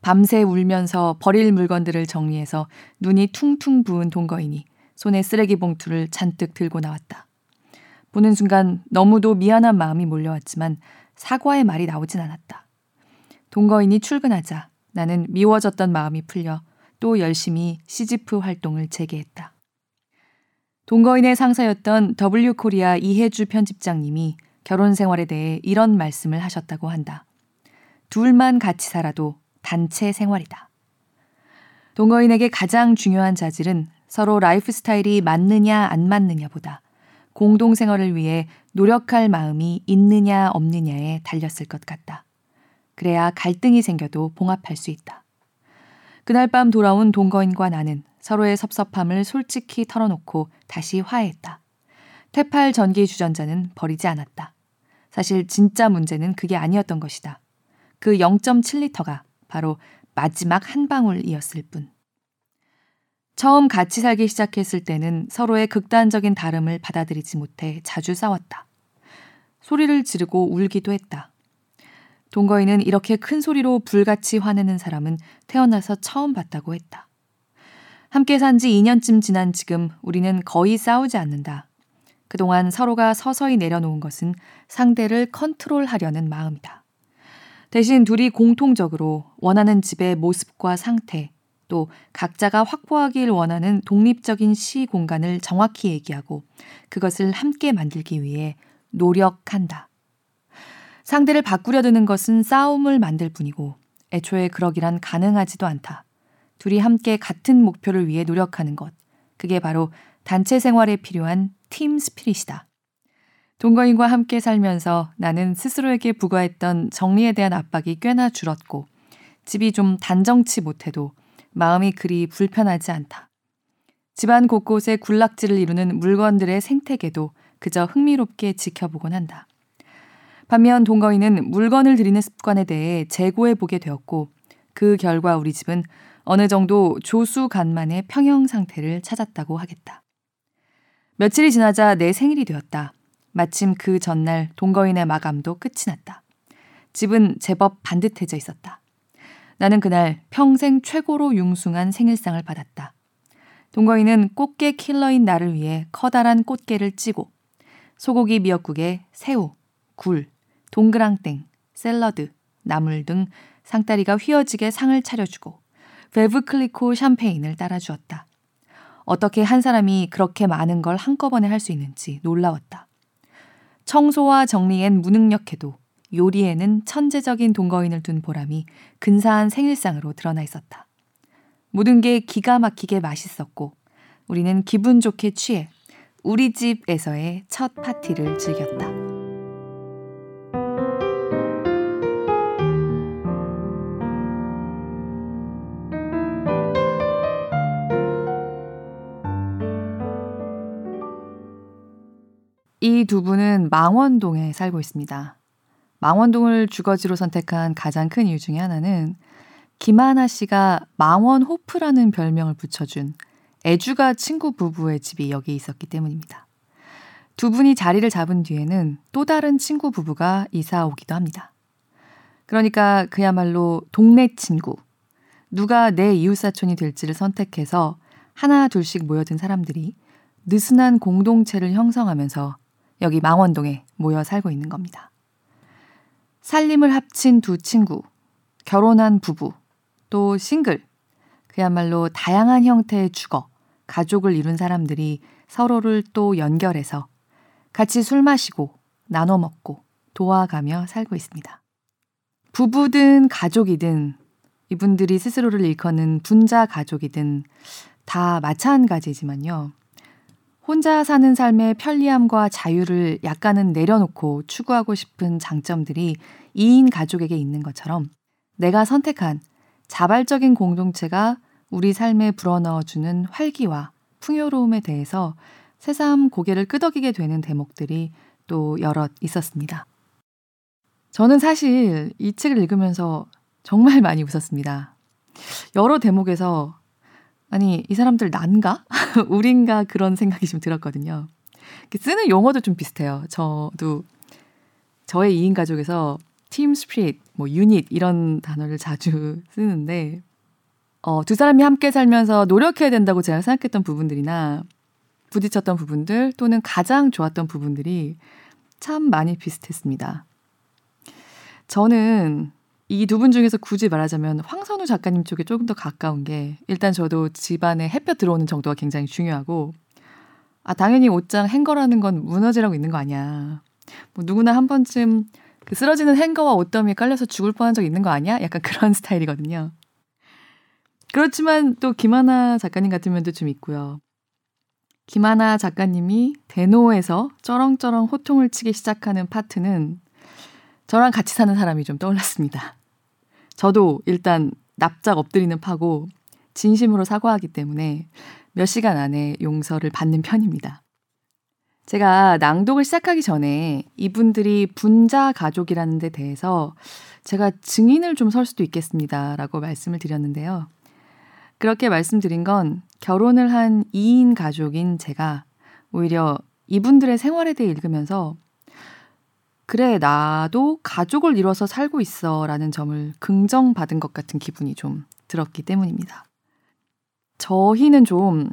밤새 울면서 버릴 물건들을 정리해서 눈이 퉁퉁 부은 동거인이 손에 쓰레기 봉투를 잔뜩 들고 나왔다. 보는 순간 너무도 미안한 마음이 몰려왔지만 사과의 말이 나오진 않았다. 동거인이 출근하자 나는 미워졌던 마음이 풀려 또 열심히 시지프 활동을 재개했다. 동거인의 상사였던 W 코리아 이혜주 편집장님이 결혼 생활에 대해 이런 말씀을 하셨다고 한다. 둘만 같이 살아도 단체 생활이다. 동거인에게 가장 중요한 자질은 서로 라이프 스타일이 맞느냐 안 맞느냐보다 공동 생활을 위해 노력할 마음이 있느냐 없느냐에 달렸을 것 같다. 그래야 갈등이 생겨도 봉합할 수 있다. 그날 밤 돌아온 동거인과 나는 서로의 섭섭함을 솔직히 털어놓고 다시 화해했다. 퇴팔 전기 주전자는 버리지 않았다. 사실 진짜 문제는 그게 아니었던 것이다. 그 0.7리터가 바로 마지막 한 방울이었을 뿐. 처음 같이 살기 시작했을 때는 서로의 극단적인 다름을 받아들이지 못해 자주 싸웠다. 소리를 지르고 울기도 했다. 동거인은 이렇게 큰 소리로 불같이 화내는 사람은 태어나서 처음 봤다고 했다. 함께 산 지 2년쯤 지난 지금 우리는 거의 싸우지 않는다. 그동안 서로가 서서히 내려놓은 것은 상대를 컨트롤하려는 마음이다. 대신 둘이 공통적으로 원하는 집의 모습과 상태, 또 각자가 확보하길 원하는 독립적인 시 공간을 정확히 얘기하고 그것을 함께 만들기 위해 노력한다. 상대를 바꾸려 드는 것은 싸움을 만들 뿐이고 애초에 그러기란 가능하지도 않다. 둘이 함께 같은 목표를 위해 노력하는 것. 그게 바로 단체 생활에 필요한 팀 스피릿이다. 동거인과 함께 살면서 나는 스스로에게 부과했던 정리에 대한 압박이 꽤나 줄었고 집이 좀 단정치 못해도 마음이 그리 불편하지 않다. 집안 곳곳에 군락지를 이루는 물건들의 생태계도 그저 흥미롭게 지켜보곤 한다. 반면 동거인은 물건을 들이는 습관에 대해 재고해 보게 되었고 그 결과 우리 집은 어느 정도 조수 간만의 평형 상태를 찾았다고 하겠다. 며칠이 지나자 내 생일이 되었다. 마침 그 전날 동거인의 마감도 끝이 났다. 집은 제법 반듯해져 있었다. 나는 그날 평생 최고로 융숭한 생일상을 받았다. 동거인은 꽃게 킬러인 나를 위해 커다란 꽃게를 찌고 소고기 미역국에 새우, 굴, 동그랑땡, 샐러드, 나물 등 상다리가 휘어지게 상을 차려주고 베브클리코 샴페인을 따라주었다. 어떻게 한 사람이 그렇게 많은 걸 한꺼번에 할 수 있는지 놀라웠다. 청소와 정리엔 무능력해도 요리에는 천재적인 동거인을 둔 보람이 근사한 생일상으로 드러나 있었다. 모든 게 기가 막히게 맛있었고 우리는 기분 좋게 취해 우리 집에서의 첫 파티를 즐겼다. 이 두 분은 망원동에 살고 있습니다. 망원동을 주거지로 선택한 가장 큰 이유 중에 하나는 김하나 씨가 망원 호프라는 별명을 붙여준 애주가 친구 부부의 집이 여기 있었기 때문입니다. 두 분이 자리를 잡은 뒤에는 또 다른 친구 부부가 이사 오기도 합니다. 그러니까 그야말로 동네 친구, 누가 내 이웃사촌이 될지를 선택해서 하나 둘씩 모여든 사람들이 느슨한 공동체를 형성하면서 여기 망원동에 모여 살고 있는 겁니다. 살림을 합친 두 친구, 결혼한 부부, 또 싱글, 그야말로 다양한 형태의 주거, 가족을 이룬 사람들이 서로를 또 연결해서 같이 술 마시고 나눠 먹고 도와가며 살고 있습니다. 부부든 가족이든 이분들이 스스로를 일컫는 분자 가족이든 다 마찬가지지만요. 혼자 사는 삶의 편리함과 자유를 약간은 내려놓고 추구하고 싶은 장점들이 2인 가족에게 있는 것처럼 내가 선택한 자발적인 공동체가 우리 삶에 불어넣어주는 활기와 풍요로움에 대해서 새삼 고개를 끄덕이게 되는 대목들이 또 여럿 있었습니다. 저는 사실 이 책을 읽으면서 정말 많이 웃었습니다. 여러 대목에서 아니, 이 사람들 난가? 우린가? 그런 생각이 좀 들었거든요. 쓰는 용어도 좀 비슷해요. 저도 저의 2인 가족에서 팀 스피릿, 뭐 유닛 이런 단어를 자주 쓰는데 어, 두 사람이 함께 살면서 노력해야 된다고 제가 생각했던 부분들이나 부딪혔던 부분들 또는 가장 좋았던 부분들이 참 많이 비슷했습니다. 저는 이 두 분 중에서 굳이 말하자면 황선우 작가님 쪽에 조금 더 가까운 게 일단 저도 집안에 햇볕 들어오는 정도가 굉장히 중요하고 아 당연히 옷장 행거라는 건 무너지라고 있는 거 아니야. 뭐 누구나 한 번쯤 그 쓰러지는 행거와 옷더미에 깔려서 죽을 뻔한 적 있는 거 아니야? 약간 그런 스타일이거든요. 그렇지만 또 김하나 작가님 같은 면도 좀 있고요. 김하나 작가님이 대노에서 쩌렁쩌렁 호통을 치기 시작하는 파트는 저랑 같이 사는 사람이 좀 떠올랐습니다. 저도 일단 납작 엎드리는 파고 진심으로 사과하기 때문에 몇 시간 안에 용서를 받는 편입니다. 제가 낭독을 시작하기 전에 이분들이 분자 가족이라는 데 대해서 제가 증인을 좀 설 수도 있겠습니다. 라고 말씀을 드렸는데요. 그렇게 말씀드린 건 결혼을 한 2인 가족인 제가 오히려 이분들의 생활에 대해 읽으면서 그래, 나도 가족을 이뤄서 살고 있어 라는 점을 긍정받은 것 같은 기분이 좀 들었기 때문입니다. 저희는 좀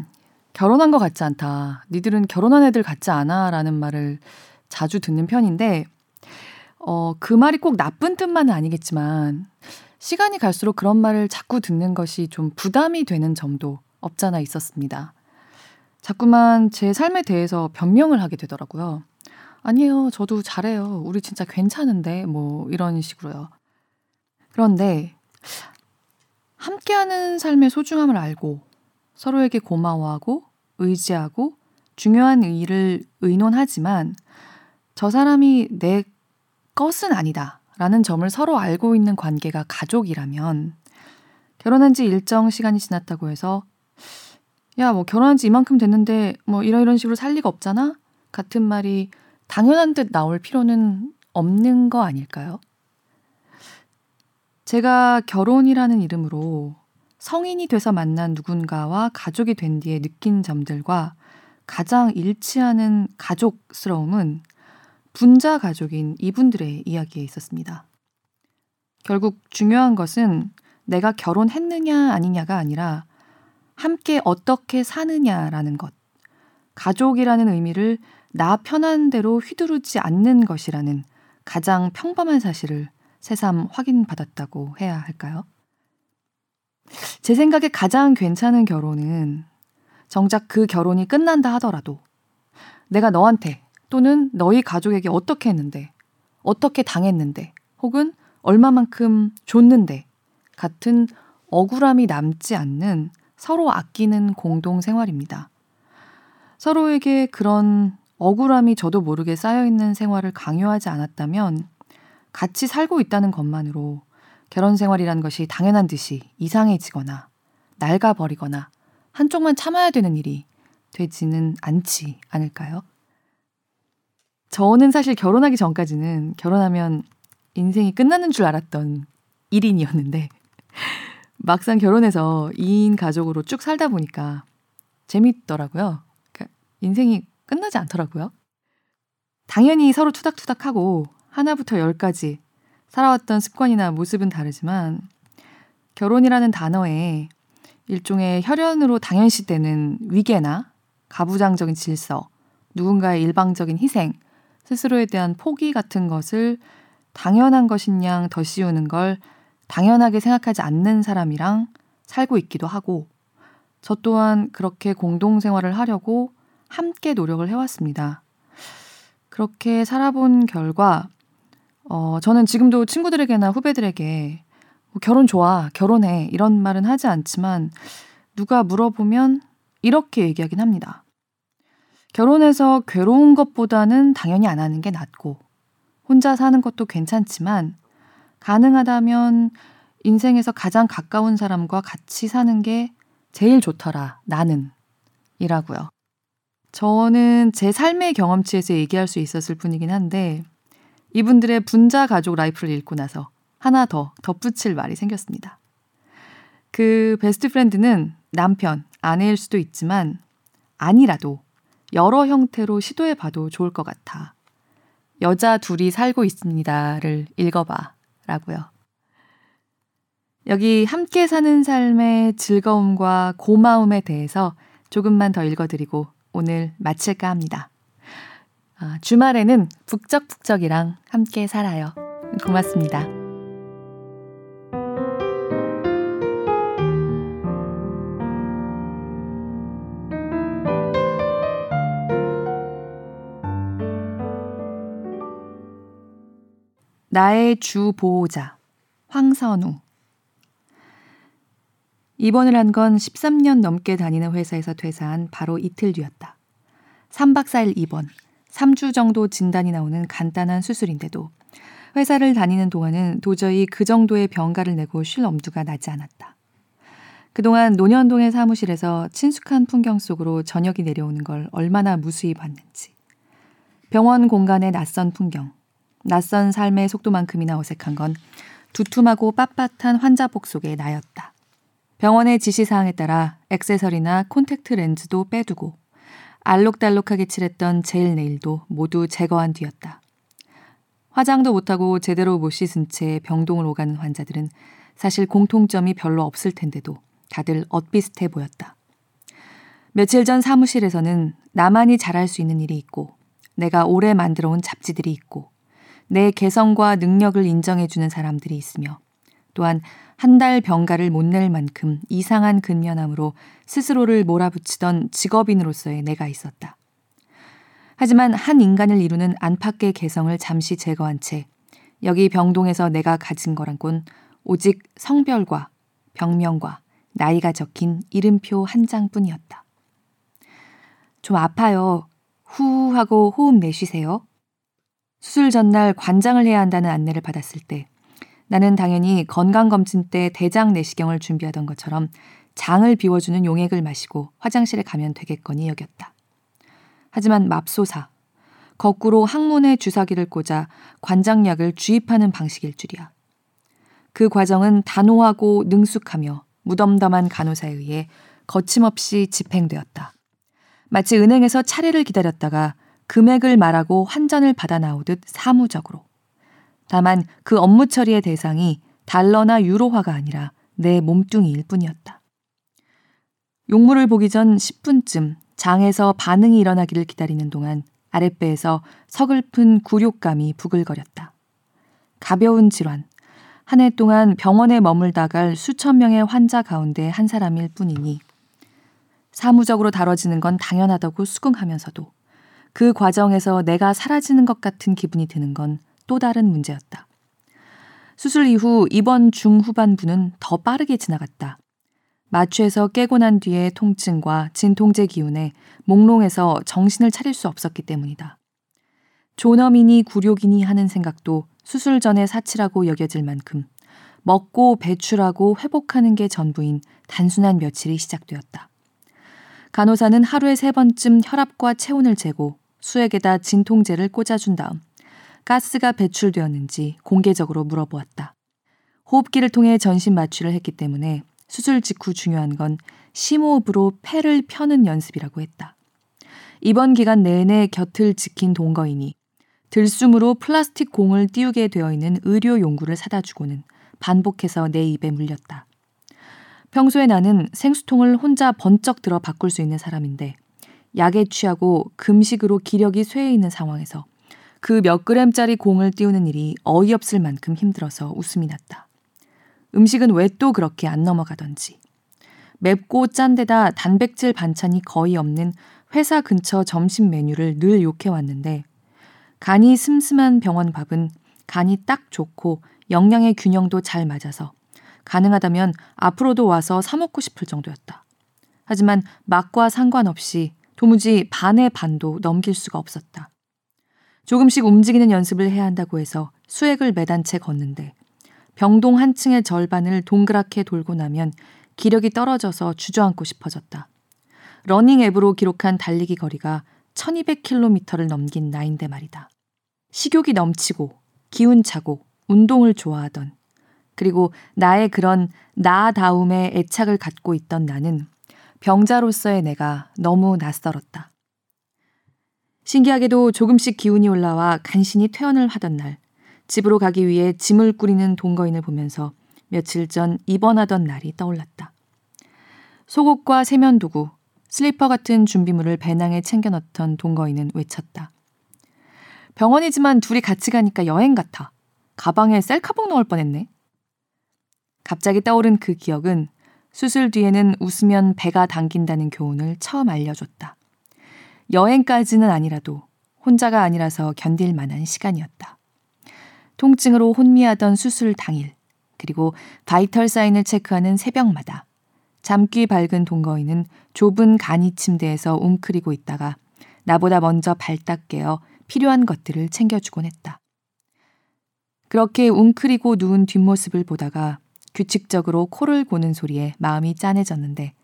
결혼한 것 같지 않다. 니들은 결혼한 애들 같지 않아. 라는 말을 자주 듣는 편인데, 어, 그 말이 꼭 나쁜 뜻만은 아니겠지만, 시간이 갈수록 그런 말을 자꾸 듣는 것이 좀 부담이 되는 점도 없잖아 있었습니다. 자꾸만 제 삶에 대해서 변명을 하게 되더라고요. 아니에요. 저도 잘해요. 우리 진짜 괜찮은데. 뭐, 이런 식으로요. 그런데, 함께하는 삶의 소중함을 알고, 서로에게 고마워하고, 의지하고, 중요한 일을 의논하지만, 저 사람이 내 것은 아니다. 라는 점을 서로 알고 있는 관계가 가족이라면, 결혼한 지 일정 시간이 지났다고 해서, 야, 뭐 결혼한 지 이만큼 됐는데, 뭐 이런 이런 식으로 살 리가 없잖아? 같은 말이 당연한 듯 나올 필요는 없는 거 아닐까요? 제가 결혼이라는 이름으로 성인이 돼서 만난 누군가와 가족이 된 뒤에 느낀 점들과 가장 일치하는 가족스러움은 분자 가족인 이분들의 이야기에 있었습니다. 결국 중요한 것은 내가 결혼했느냐 아니냐가 아니라 함께 어떻게 사느냐라는 것. 가족이라는 의미를 나 편한 대로 휘두르지 않는 것이라는 가장 평범한 사실을 새삼 확인받았다고 해야 할까요? 제 생각에 가장 괜찮은 결혼은 정작 그 결혼이 끝난다 하더라도 내가 너한테 또는 너희 가족에게 어떻게 했는데, 어떻게 당했는데, 혹은 얼마만큼 줬는데 같은 억울함이 남지 않는 서로 아끼는 공동 생활입니다. 서로에게 그런 억울함이 저도 모르게 쌓여있는 생활을 강요하지 않았다면 같이 살고 있다는 것만으로 결혼 생활이란 것이 당연한 듯이 이상해지거나 낡아버리거나 한쪽만 참아야 되는 일이 되지는 않지 않을까요? 저는 사실 결혼하기 전까지는 결혼하면 인생이 끝나는 줄 알았던 1인이었는데 막상 결혼해서 2인 가족으로 쭉 살다 보니까 재밌더라고요. 그러니까 인생이 끝나지 않더라고요. 당연히 서로 투닥투닥하고 하나부터 열까지 살아왔던 습관이나 모습은 다르지만 결혼이라는 단어에 일종의 혈연으로 당연시되는 위계나 가부장적인 질서, 누군가의 일방적인 희생, 스스로에 대한 포기 같은 것을 당연한 것인 양 더 씌우는 걸 당연하게 생각하지 않는 사람이랑 살고 있기도 하고 저 또한 그렇게 공동생활을 하려고 함께 노력을 해왔습니다. 그렇게 살아본 결과, 어, 저는 지금도 친구들에게나 후배들에게 뭐 결혼 좋아, 결혼해, 이런 말은 하지 않지만 누가 물어보면 이렇게 얘기하긴 합니다. 결혼해서 괴로운 것보다는 당연히 안 하는 게 낫고, 혼자 사는 것도 괜찮지만, 가능하다면 인생에서 가장 가까운 사람과 같이 사는 게 제일 좋더라, 나는. 이라고요. 저는 제 삶의 경험치에서 얘기할 수 있었을 뿐이긴 한데 이분들의 분자 가족 라이프를 읽고 나서 하나 더 덧붙일 말이 생겼습니다. 그 best friend는 남편, 아내일 수도 있지만 아니라도 여러 형태로 시도해 봐도 좋을 것 같아. 여자 둘이 살고 있습니다를 읽어봐 라고요. 여기 함께 사는 삶의 즐거움과 고마움에 대해서 조금만 더 읽어드리고 오늘 마칠까 합니다. 아, 주말에는 북적북적이랑 함께 살아요. 고맙습니다. 나의 주 보호자 황선우 입원을 한 건 13년 넘게 다니는 회사에서 퇴사한 바로 이틀 뒤였다. 3박 4일 입원, 3주 정도 진단이 나오는 간단한 수술인데도 회사를 다니는 동안은 도저히 그 정도의 병가를 내고 쉴 엄두가 나지 않았다. 그동안 논현동의 사무실에서 친숙한 풍경 속으로 저녁이 내려오는 걸 얼마나 무수히 봤는지. 병원 공간의 낯선 풍경, 낯선 삶의 속도만큼이나 어색한 건 두툼하고 빳빳한 환자복 속의 나였다. 병원의 지시사항에 따라 액세서리나 콘택트 렌즈도 빼두고 알록달록하게 칠했던 제일 네일도 모두 제거한 뒤였다. 화장도 못하고 제대로 못 씻은 채 병동을 오가는 환자들은 사실 공통점이 별로 없을 텐데도 다들 엇비슷해 보였다. 며칠 전 사무실에서는 나만이 잘할 수 있는 일이 있고 내가 오래 만들어 온 잡지들이 있고 내 개성과 능력을 인정해주는 사람들이 있으며 또한 한 달 병가를 못 낼 만큼 이상한 근면함으로 스스로를 몰아붙이던 직업인으로서의 내가 있었다. 하지만 한 인간을 이루는 안팎의 개성을 잠시 제거한 채 여기 병동에서 내가 가진 거란 건 오직 성별과 병명과 나이가 적힌 이름표 한 장뿐이었다. 좀 아파요. 후 하고 호흡 내쉬세요. 수술 전날 관장을 해야 한다는 안내를 받았을 때 나는 당연히 건강검진 때 대장 내시경을 준비하던 것처럼 장을 비워주는 용액을 마시고 화장실에 가면 되겠거니 여겼다. 하지만 맙소사. 거꾸로 항문에 주사기를 꽂아 관장약을 주입하는 방식일 줄이야. 그 과정은 단호하고 능숙하며 무덤덤한 간호사에 의해 거침없이 집행되었다. 마치 은행에서 차례를 기다렸다가 금액을 말하고 환전을 받아 나오듯 사무적으로. 다만 그 업무 처리의 대상이 달러나 유로화가 아니라 내 몸뚱이일 뿐이었다. 용물을 보기 전 10분쯤 장에서 반응이 일어나기를 기다리는 동안 아랫배에서 서글픈 굴욕감이 부글거렸다. 가벼운 질환, 한 해 동안 병원에 머물다 갈 수천 명의 환자 가운데 한 사람일 뿐이니 사무적으로 다뤄지는 건 당연하다고 수긍하면서도 그 과정에서 내가 사라지는 것 같은 기분이 드는 건 또 다른 문제였다. 수술 이후 입원 중후반부는 더 빠르게 지나갔다. 마취에서 깨고 난 뒤의 통증과 진통제 기운에 몽롱해서 정신을 차릴 수 없었기 때문이다. 존엄이니 굴욕이니 하는 생각도 수술 전에 사치라고 여겨질 만큼 먹고 배출하고 회복하는 게 전부인 단순한 며칠이 시작되었다. 간호사는 하루에 세 번쯤 혈압과 체온을 재고 수액에다 진통제를 꽂아준 다음 가스가 배출되었는지 공개적으로 물어보았다. 호흡기를 통해 전신 마취를 했기 때문에 수술 직후 중요한 건 심호흡으로 폐를 펴는 연습이라고 했다. 이번 기간 내내 곁을 지킨 동거인이 들숨으로 플라스틱 공을 띄우게 되어 있는 의료 용구를 사다 주고는 반복해서 내 입에 물렸다. 평소에 나는 생수통을 혼자 번쩍 들어 바꿀 수 있는 사람인데 약에 취하고 금식으로 기력이 쇠해 있는 상황에서 그 몇 그램짜리 공을 띄우는 일이 어이없을 만큼 힘들어서 웃음이 났다. 음식은 왜 또 그렇게 안 넘어가던지. 맵고 짠 데다 단백질 반찬이 거의 없는 회사 근처 점심 메뉴를 늘 욕해왔는데 간이 슴슴한 병원 밥은 간이 딱 좋고 영양의 균형도 잘 맞아서 가능하다면 앞으로도 와서 사먹고 싶을 정도였다. 하지만 맛과 상관없이 도무지 반의 반도 넘길 수가 없었다. 조금씩 움직이는 연습을 해야 한다고 해서 수액을 매단 채 걷는데 병동 한 층의 절반을 동그랗게 돌고 나면 기력이 떨어져서 주저앉고 싶어졌다. 러닝 앱으로 기록한 달리기 거리가 1200km를 넘긴 나인데 말이다. 식욕이 넘치고 기운 차고 운동을 좋아하던 그리고 나의 그런 나다움에 애착을 갖고 있던 나는 병자로서의 내가 너무 낯설었다. 신기하게도 조금씩 기운이 올라와 간신히 퇴원을 하던 날 집으로 가기 위해 짐을 꾸리는 동거인을 보면서 며칠 전 입원하던 날이 떠올랐다. 속옷과 세면도구, 슬리퍼 같은 준비물을 배낭에 챙겨 넣던 동거인은 외쳤다. 병원이지만 둘이 같이 가니까 여행 같아. 가방에 셀카봉 넣을 뻔했네. 갑자기 떠오른 그 기억은 수술 뒤에는 웃으면 배가 당긴다는 교훈을 처음 알려줬다. 여행까지는 아니라도 혼자가 아니라서 견딜 만한 시간이었다. 통증으로 혼미하던 수술 당일, 그리고 바이털 사인을 체크하는 새벽마다 잠귀 밝은 동거인은 좁은 간이 침대에서 웅크리고 있다가 나보다 먼저 발딱 깨어 필요한 것들을 챙겨주곤 했다. 그렇게 웅크리고 누운 뒷모습을 보다가 규칙적으로 코를 고는 소리에 마음이 짠해졌는데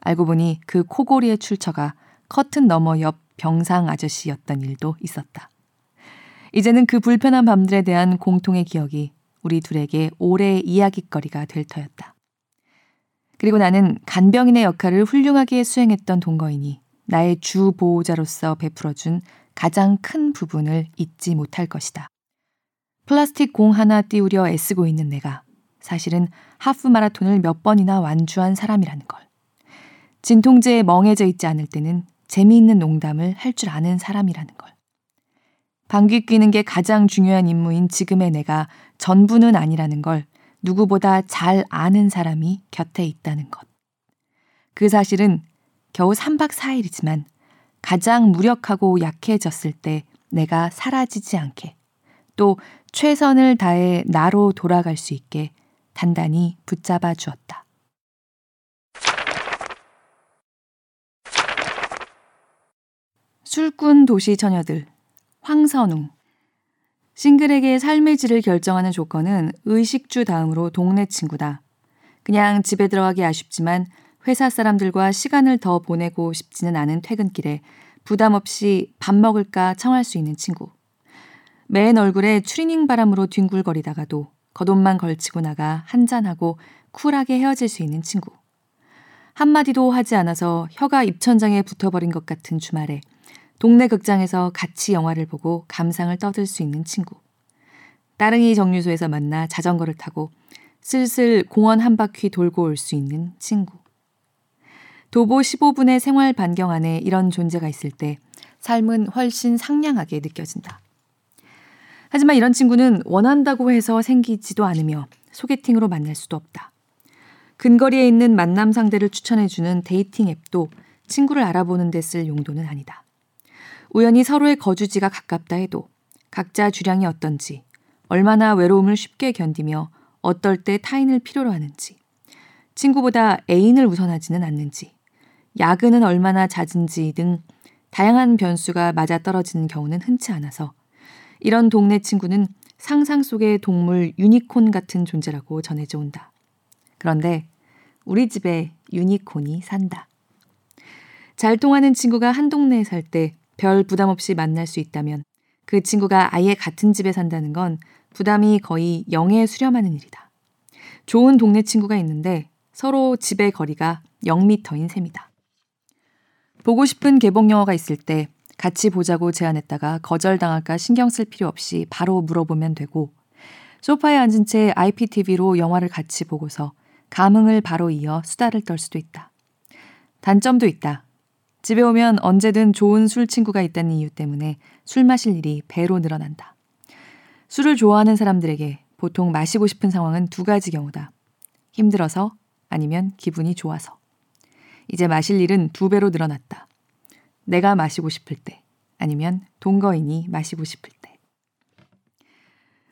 알고 보니 그 코골이의 출처가 커튼 너머 옆 병상 아저씨였던 일도 있었다. 이제는 그 불편한 밤들에 대한 공통의 기억이 우리 둘에게 오래 이야기거리가 될 터였다. 그리고 나는 간병인의 역할을 훌륭하게 수행했던 동거인이 나의 주 보호자로서 베풀어준 가장 큰 부분을 잊지 못할 것이다. 플라스틱 공 하나 띄우려 애쓰고 있는 내가 사실은 하프 마라톤을 몇 번이나 완주한 사람이라는 걸. 진통제에 멍해져 있지 않을 때는 재미있는 농담을 할 줄 아는 사람이라는 걸. 방귀 뀌는 게 가장 중요한 임무인 지금의 내가 전부는 아니라는 걸 누구보다 잘 아는 사람이 곁에 있다는 것. 그 사실은 겨우 3박 4일이지만 가장 무력하고 약해졌을 때 내가 사라지지 않게 또 최선을 다해 나로 돌아갈 수 있게 단단히 붙잡아 주었다. 술꾼 도시 처녀들 황선웅 싱글에게 삶의 질을 결정하는 조건은 의식주 다음으로 동네 친구다. 그냥 집에 들어가기 아쉽지만 회사 사람들과 시간을 더 보내고 싶지는 않은 퇴근길에 부담 없이 밥 먹을까 청할 수 있는 친구. 맨 얼굴에 추리닝 바람으로 뒹굴거리다가도 겉옷만 걸치고 나가 한잔하고 쿨하게 헤어질 수 있는 친구. 한마디도 하지 않아서 혀가 입천장에 붙어버린 것 같은 주말에 동네 극장에서 같이 영화를 보고 감상을 떠들 수 있는 친구. 따릉이 정류소에서 만나 자전거를 타고 슬슬 공원 한 바퀴 돌고 올 수 있는 친구. 도보 15분의 생활 반경 안에 이런 존재가 있을 때 삶은 훨씬 상냥하게 느껴진다. 하지만 이런 친구는 원한다고 해서 생기지도 않으며 소개팅으로 만날 수도 없다. 근거리에 있는 만남 상대를 추천해주는 데이팅 앱도 친구를 알아보는 데 쓸 용도는 아니다. 우연히 서로의 거주지가 가깝다 해도 각자 주량이 어떤지, 얼마나 외로움을 쉽게 견디며 어떨 때 타인을 필요로 하는지, 친구보다 애인을 우선하지는 않는지, 야근은 얼마나 잦은지 등 다양한 변수가 맞아 떨어지는 경우는 흔치 않아서 이런 동네 친구는 상상 속의 동물 유니콘 같은 존재라고 전해져 온다. 그런데 우리 집에 유니콘이 산다. 잘 통하는 친구가 한 동네에 살 때 별 부담 없이 만날 수 있다면 그 친구가 아예 같은 집에 산다는 건 부담이 거의 영에 수렴하는 일이다. 좋은 동네 친구가 있는데 서로 집의 거리가 0미터인 셈이다. 보고 싶은 개봉 영화가 있을 때 같이 보자고 제안했다가 거절당할까 신경 쓸 필요 없이 바로 물어보면 되고 소파에 앉은 채 IPTV로 영화를 같이 보고서 감흥을 바로 이어 수다를 떨 수도 있다. 단점도 있다. 집에 오면 언제든 좋은 술 친구가 있다는 이유 때문에 술 마실 일이 배로 늘어난다. 술을 좋아하는 사람들에게 보통 마시고 싶은 상황은 두 가지 경우다. 힘들어서 아니면 기분이 좋아서. 이제 마실 일은 두 배로 늘어났다. 내가 마시고 싶을 때, 아니면 동거인이 마시고 싶을 때.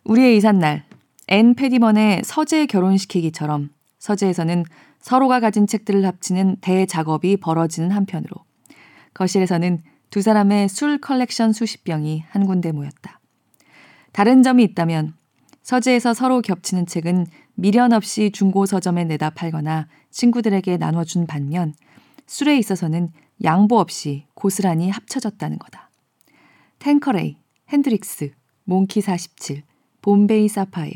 우리의 이삿날, 앤 패디먼의 서재 결혼시키기처럼 서재에서는 서로가 가진 책들을 합치는 대작업이 벌어지는 한편으로 거실에서는 두 사람의 술 컬렉션 수십 병이 한 군데 모였다. 다른 점이 있다면 서재에서 서로 겹치는 책은 미련 없이 중고 서점에 내다 팔거나 친구들에게 나눠준 반면 술에 있어서는 양보 없이 고스란히 합쳐졌다는 거다. 탱커레이, 핸드릭스, 몽키 47, 봄베이 사파이어.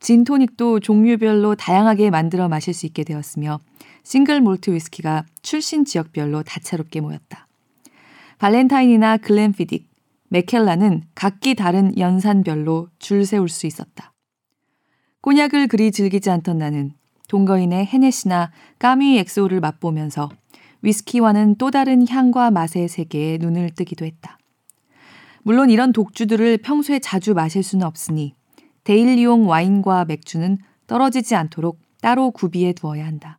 진토닉도 종류별로 다양하게 만들어 마실 수 있게 되었으며 싱글 몰트 위스키가 출신 지역별로 다채롭게 모였다. 발렌타인이나 글렌피딕, 맥캘란은 각기 다른 연산별로 줄 세울 수 있었다. 꼬냑을 그리 즐기지 않던 나는 동거인의 헤네시나 까뮈 XO를 맛보면서 위스키와는 또 다른 향과 맛의 세계에 눈을 뜨기도 했다. 물론 이런 독주들을 평소에 자주 마실 수는 없으니 데일리용 와인과 맥주는 떨어지지 않도록 따로 구비해 두어야 한다.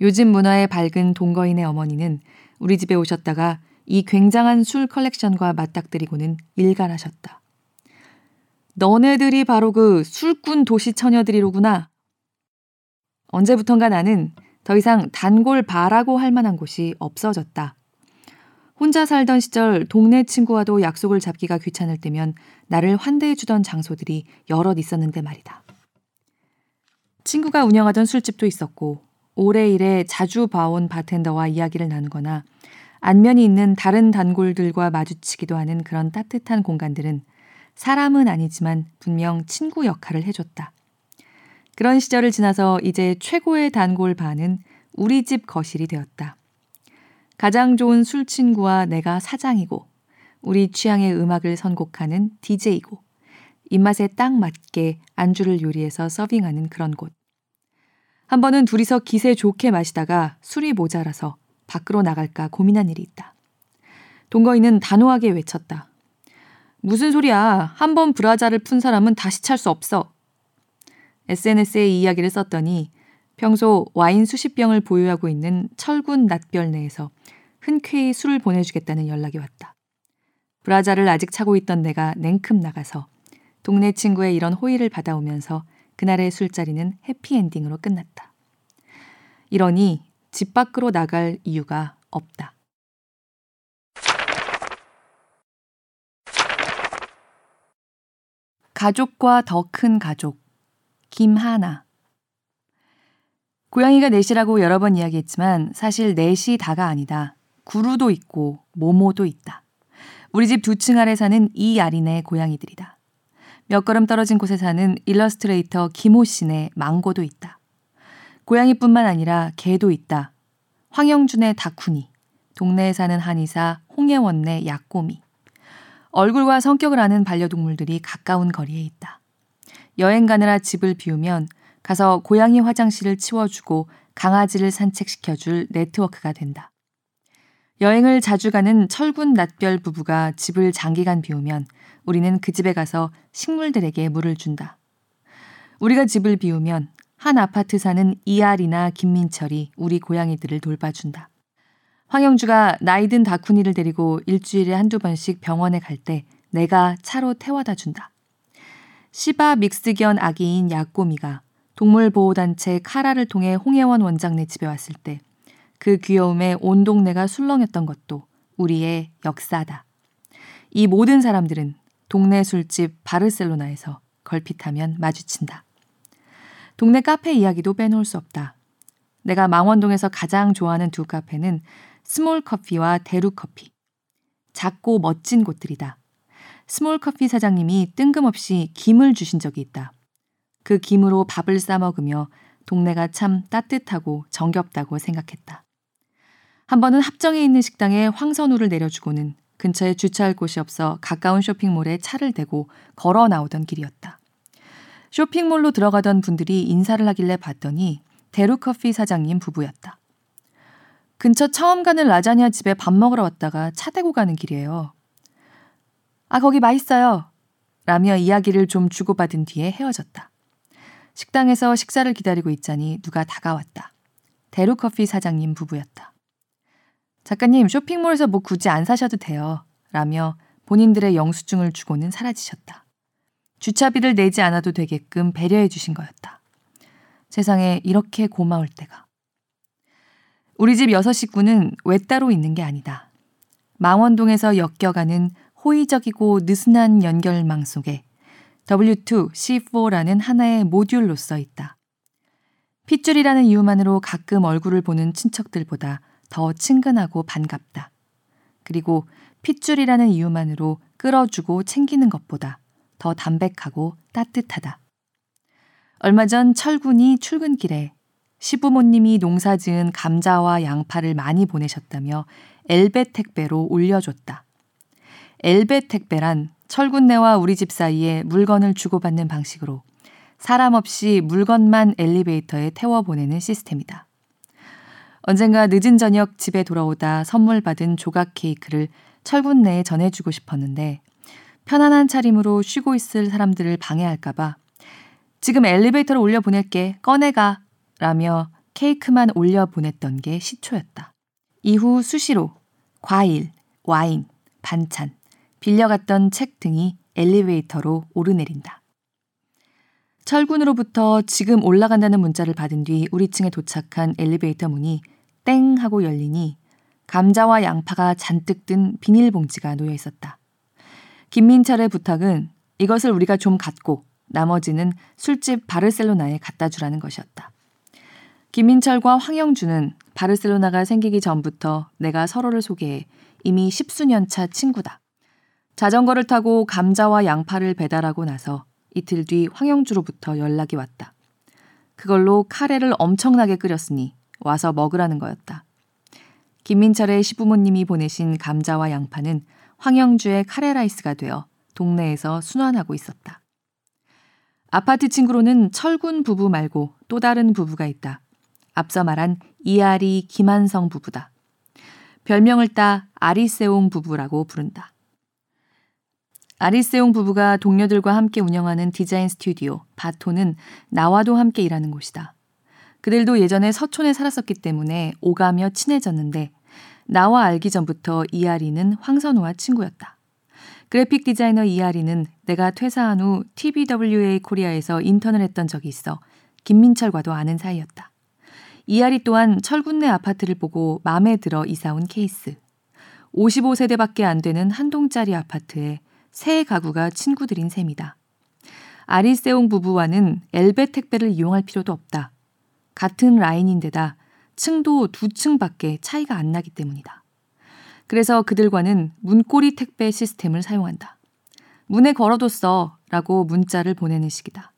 요즘 문화에 밝은 동거인의 어머니는 우리 집에 오셨다가 이 굉장한 술 컬렉션과 맞닥뜨리고는 일갈하셨다. 너네들이 바로 그 술꾼 도시 처녀들이로구나. 언제부턴가 나는 더 이상 단골 바라고 할 만한 곳이 없어졌다. 혼자 살던 시절 동네 친구와도 약속을 잡기가 귀찮을 때면 나를 환대해주던 장소들이 여럿 있었는데 말이다. 친구가 운영하던 술집도 있었고 오래 일해 자주 봐온 바텐더와 이야기를 나누거나 안면이 있는 다른 단골들과 마주치기도 하는 그런 따뜻한 공간들은 사람은 아니지만 분명 친구 역할을 해줬다. 그런 시절을 지나서 이제 최고의 단골 반은 우리 집 거실이 되었다. 가장 좋은 술 친구와 내가 사장이고 우리 취향의 음악을 선곡하는 DJ이고 입맛에 딱 맞게 안주를 요리해서 서빙하는 그런 곳. 한 번은 둘이서 기세 좋게 마시다가 술이 모자라서 밖으로 나갈까 고민한 일이 있다. 동거인은 단호하게 외쳤다. 무슨 소리야. 한 번 브라자를 푼 사람은 다시 찰 수 없어. SNS에 이 이야기를 썼더니 평소 와인 수십 병을 보유하고 있는 철군 낫별 내에서 흔쾌히 술을 보내주겠다는 연락이 왔다. 브라자를 아직 차고 있던 내가 냉큼 나가서 동네 친구의 이런 호의를 받아오면서 그날의 술자리는 해피엔딩으로 끝났다. 이러니 집 밖으로 나갈 이유가 없다. 가족과 더 큰 가족. 김하나. 고양이가 넷이라고 여러 번 이야기했지만 사실 넷이 다가 아니다. 구루도 있고 모모도 있다. 우리 집 두 층 아래 사는 이 아린의 고양이들이다. 몇 걸음 떨어진 곳에 사는 일러스트레이터 김호 씨네 망고도 있다. 고양이뿐만 아니라 개도 있다. 황영준의 다쿠니, 동네에 사는 한의사 홍예원네 약꼬미. 얼굴과 성격을 아는 반려동물들이 가까운 거리에 있다. 여행 가느라 집을 비우면 가서 고양이 화장실을 치워주고 강아지를 산책시켜줄 네트워크가 된다. 여행을 자주 가는 철군 낫별 부부가 집을 장기간 비우면 우리는 그 집에 가서 식물들에게 물을 준다. 우리가 집을 비우면 한 아파트 사는 이알이나 김민철이 우리 고양이들을 돌봐준다. 황영주가 나이든 다쿠니를 데리고 일주일에 한두 번씩 병원에 갈 때 내가 차로 태워다 준다. 시바 믹스견 아기인 야꼬미가 동물보호단체 카라를 통해 홍혜원 원장네 집에 왔을 때 그 귀여움에 온 동네가 술렁였던 것도 우리의 역사다. 이 모든 사람들은 동네 술집 바르셀로나에서 걸핏하면 마주친다. 동네 카페 이야기도 빼놓을 수 없다. 내가 망원동에서 가장 좋아하는 두 카페는 스몰 커피와 대루 커피. 작고 멋진 곳들이다. 스몰 커피 사장님이 뜬금없이 김을 주신 적이 있다. 그 김으로 밥을 싸 먹으며 동네가 참 따뜻하고 정겹다고 생각했다. 한 번은 합정에 있는 식당에 황선우를 내려주고는 근처에 주차할 곳이 없어 가까운 쇼핑몰에 차를 대고 걸어 나오던 길이었다. 쇼핑몰로 들어가던 분들이 인사를 하길래 봤더니 데루커피 사장님 부부였다. 근처 처음 가는 라자냐 집에 밥 먹으러 왔다가 차 대고 가는 길이에요. 아, 거기 맛있어요. 라며 이야기를 좀 주고받은 뒤에 헤어졌다. 식당에서 식사를 기다리고 있자니 누가 다가왔다. 데루커피 사장님 부부였다. 작가님, 쇼핑몰에서 뭐 굳이 안 사셔도 돼요. 라며 본인들의 영수증을 주고는 사라지셨다. 주차비를 내지 않아도 되게끔 배려해 주신 거였다. 세상에 이렇게 고마울 때가. 우리 집 여섯 식구는 왜 따로 있는 게 아니다. 망원동에서 엮여가는 호의적이고 느슨한 연결망 속에 W2, C4라는 하나의 모듈로 써 있다. 핏줄이라는 이유만으로 가끔 얼굴을 보는 친척들보다 더 친근하고 반갑다. 그리고 핏줄이라는 이유만으로 끌어주고 챙기는 것보다 더 담백하고 따뜻하다. 얼마 전 철군이 출근길에 시부모님이 농사 지은 감자와 양파를 많이 보내셨다며 엘베 택배로 올려줬다. 엘베 택배란 철군내와 우리 집 사이에 물건을 주고받는 방식으로 사람 없이 물건만 엘리베이터에 태워 보내는 시스템이다. 언젠가 늦은 저녁 집에 돌아오다 선물 받은 조각 케이크를 철군 내에 전해주고 싶었는데 편안한 차림으로 쉬고 있을 사람들을 방해할까봐 지금 엘리베이터를 올려 보낼게 꺼내가 라며 케이크만 올려 보냈던 게 시초였다. 이후 수시로 과일, 와인, 반찬, 빌려갔던 책 등이 엘리베이터로 오르내린다. 철군으로부터 지금 올라간다는 문자를 받은 뒤 우리 층에 도착한 엘리베이터 문이 땡 하고 열리니 감자와 양파가 잔뜩 든 비닐봉지가 놓여 있었다. 김민철의 부탁은 이것을 우리가 좀 갖고 나머지는 술집 바르셀로나에 갖다 주라는 것이었다. 김민철과 황영주는 바르셀로나가 생기기 전부터 내가 서로를 소개해 이미 십수년 차 친구다. 자전거를 타고 감자와 양파를 배달하고 나서 이틀 뒤 황영주로부터 연락이 왔다. 그걸로 카레를 엄청나게 끓였으니 와서 먹으라는 거였다. 김민철의 시부모님이 보내신 감자와 양파는 황영주의 카레라이스가 되어 동네에서 순환하고 있었다. 아파트 친구로는 철군 부부 말고 또 다른 부부가 있다. 앞서 말한 이아리 김한성 부부다. 별명을 따 아리세옹 부부라고 부른다. 아리세옹 부부가 동료들과 함께 운영하는 디자인 스튜디오 바토는 나와도 함께 일하는 곳이다. 그들도 예전에 서촌에 살았었기 때문에 오가며 친해졌는데 나와 알기 전부터 이아리는 황선우와 친구였다. 그래픽 디자이너 이아리는 내가 퇴사한 후 TBWA 코리아에서 인턴을 했던 적이 있어 김민철과도 아는 사이였다. 이아리 또한 철군내 아파트를 보고 마음에 들어 이사 온 케이스. 55세대밖에 안 되는 한 동짜리 아파트에 새 가구가 친구들인 셈이다. 아리세옹 부부와는 엘베 택배를 이용할 필요도 없다. 같은 라인인데다 층도 두 층밖에 차이가 안 나기 때문이다. 그래서 그들과는 문고리 택배 시스템을 사용한다. 문에 걸어뒀어 라고 문자를 보내는 식이다.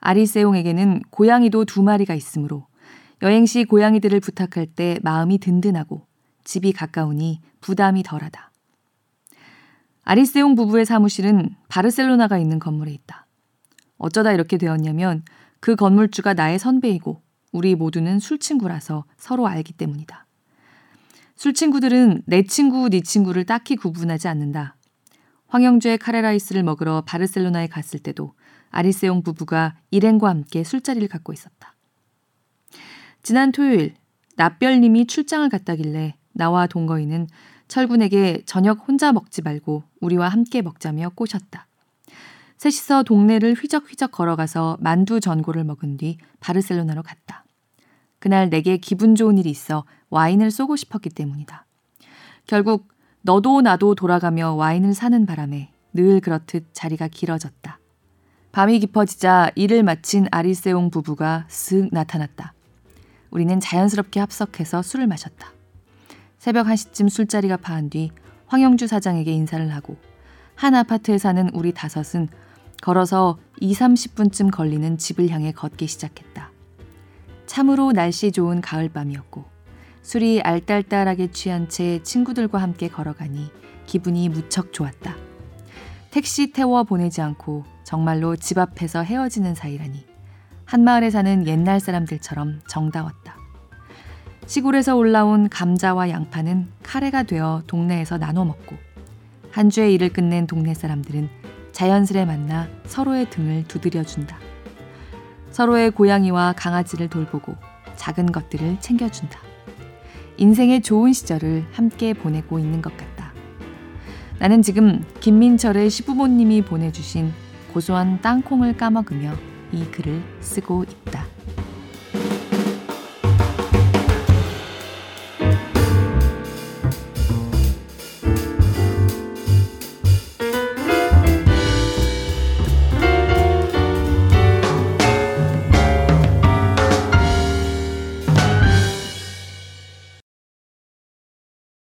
아리세용에게는 고양이도 두 마리가 있으므로 여행 시 고양이들을 부탁할 때 마음이 든든하고 집이 가까우니 부담이 덜하다. 아리세용 부부의 사무실은 바르셀로나가 있는 건물에 있다. 어쩌다 이렇게 되었냐면 그 건물주가 나의 선배이고 우리 모두는 술친구라서 서로 알기 때문이다. 술친구들은 내 친구, 네 친구를 딱히 구분하지 않는다. 황영주의 카레라이스를 먹으러 바르셀로나에 갔을 때도 아리세용 부부가 일행과 함께 술자리를 갖고 있었다. 지난 토요일 납별님이 출장을 갔다길래 나와 동거인은 철군에게 저녁 혼자 먹지 말고 우리와 함께 먹자며 꼬셨다. 셋이서 동네를 휘적휘적 걸어가서 만두 전골을 먹은 뒤 바르셀로나로 갔다. 그날 내게 기분 좋은 일이 있어 와인을 쏘고 싶었기 때문이다. 결국 너도 나도 돌아가며 와인을 사는 바람에 늘 그렇듯 자리가 길어졌다. 밤이 깊어지자 일을 마친 아리세옹 부부가 쓱 나타났다. 우리는 자연스럽게 합석해서 술을 마셨다. 새벽 1시쯤 술자리가 파한 뒤 황영주 사장에게 인사를 하고 한 아파트에 사는 우리 다섯은 걸어서 2, 30분쯤 걸리는 집을 향해 걷기 시작했다. 참으로 날씨 좋은 가을밤이었고 술이 알딸딸하게 취한 채 친구들과 함께 걸어가니 기분이 무척 좋았다. 택시 태워 보내지 않고 정말로 집 앞에서 헤어지는 사이라니 한마을에 사는 옛날 사람들처럼 정다웠다. 시골에서 올라온 감자와 양파는 카레가 되어 동네에서 나눠 먹고 한 주의 일을 끝낸 동네 사람들은 자연스레 만나 서로의 등을 두드려 준다. 서로의 고양이와 강아지를 돌보고 작은 것들을 챙겨준다. 인생의 좋은 시절을 함께 보내고 있는 것 같다. 나는 지금 김민철의 시부모님이 보내주신 고소한 땅콩을 까먹으며 이 글을 쓰고 있다.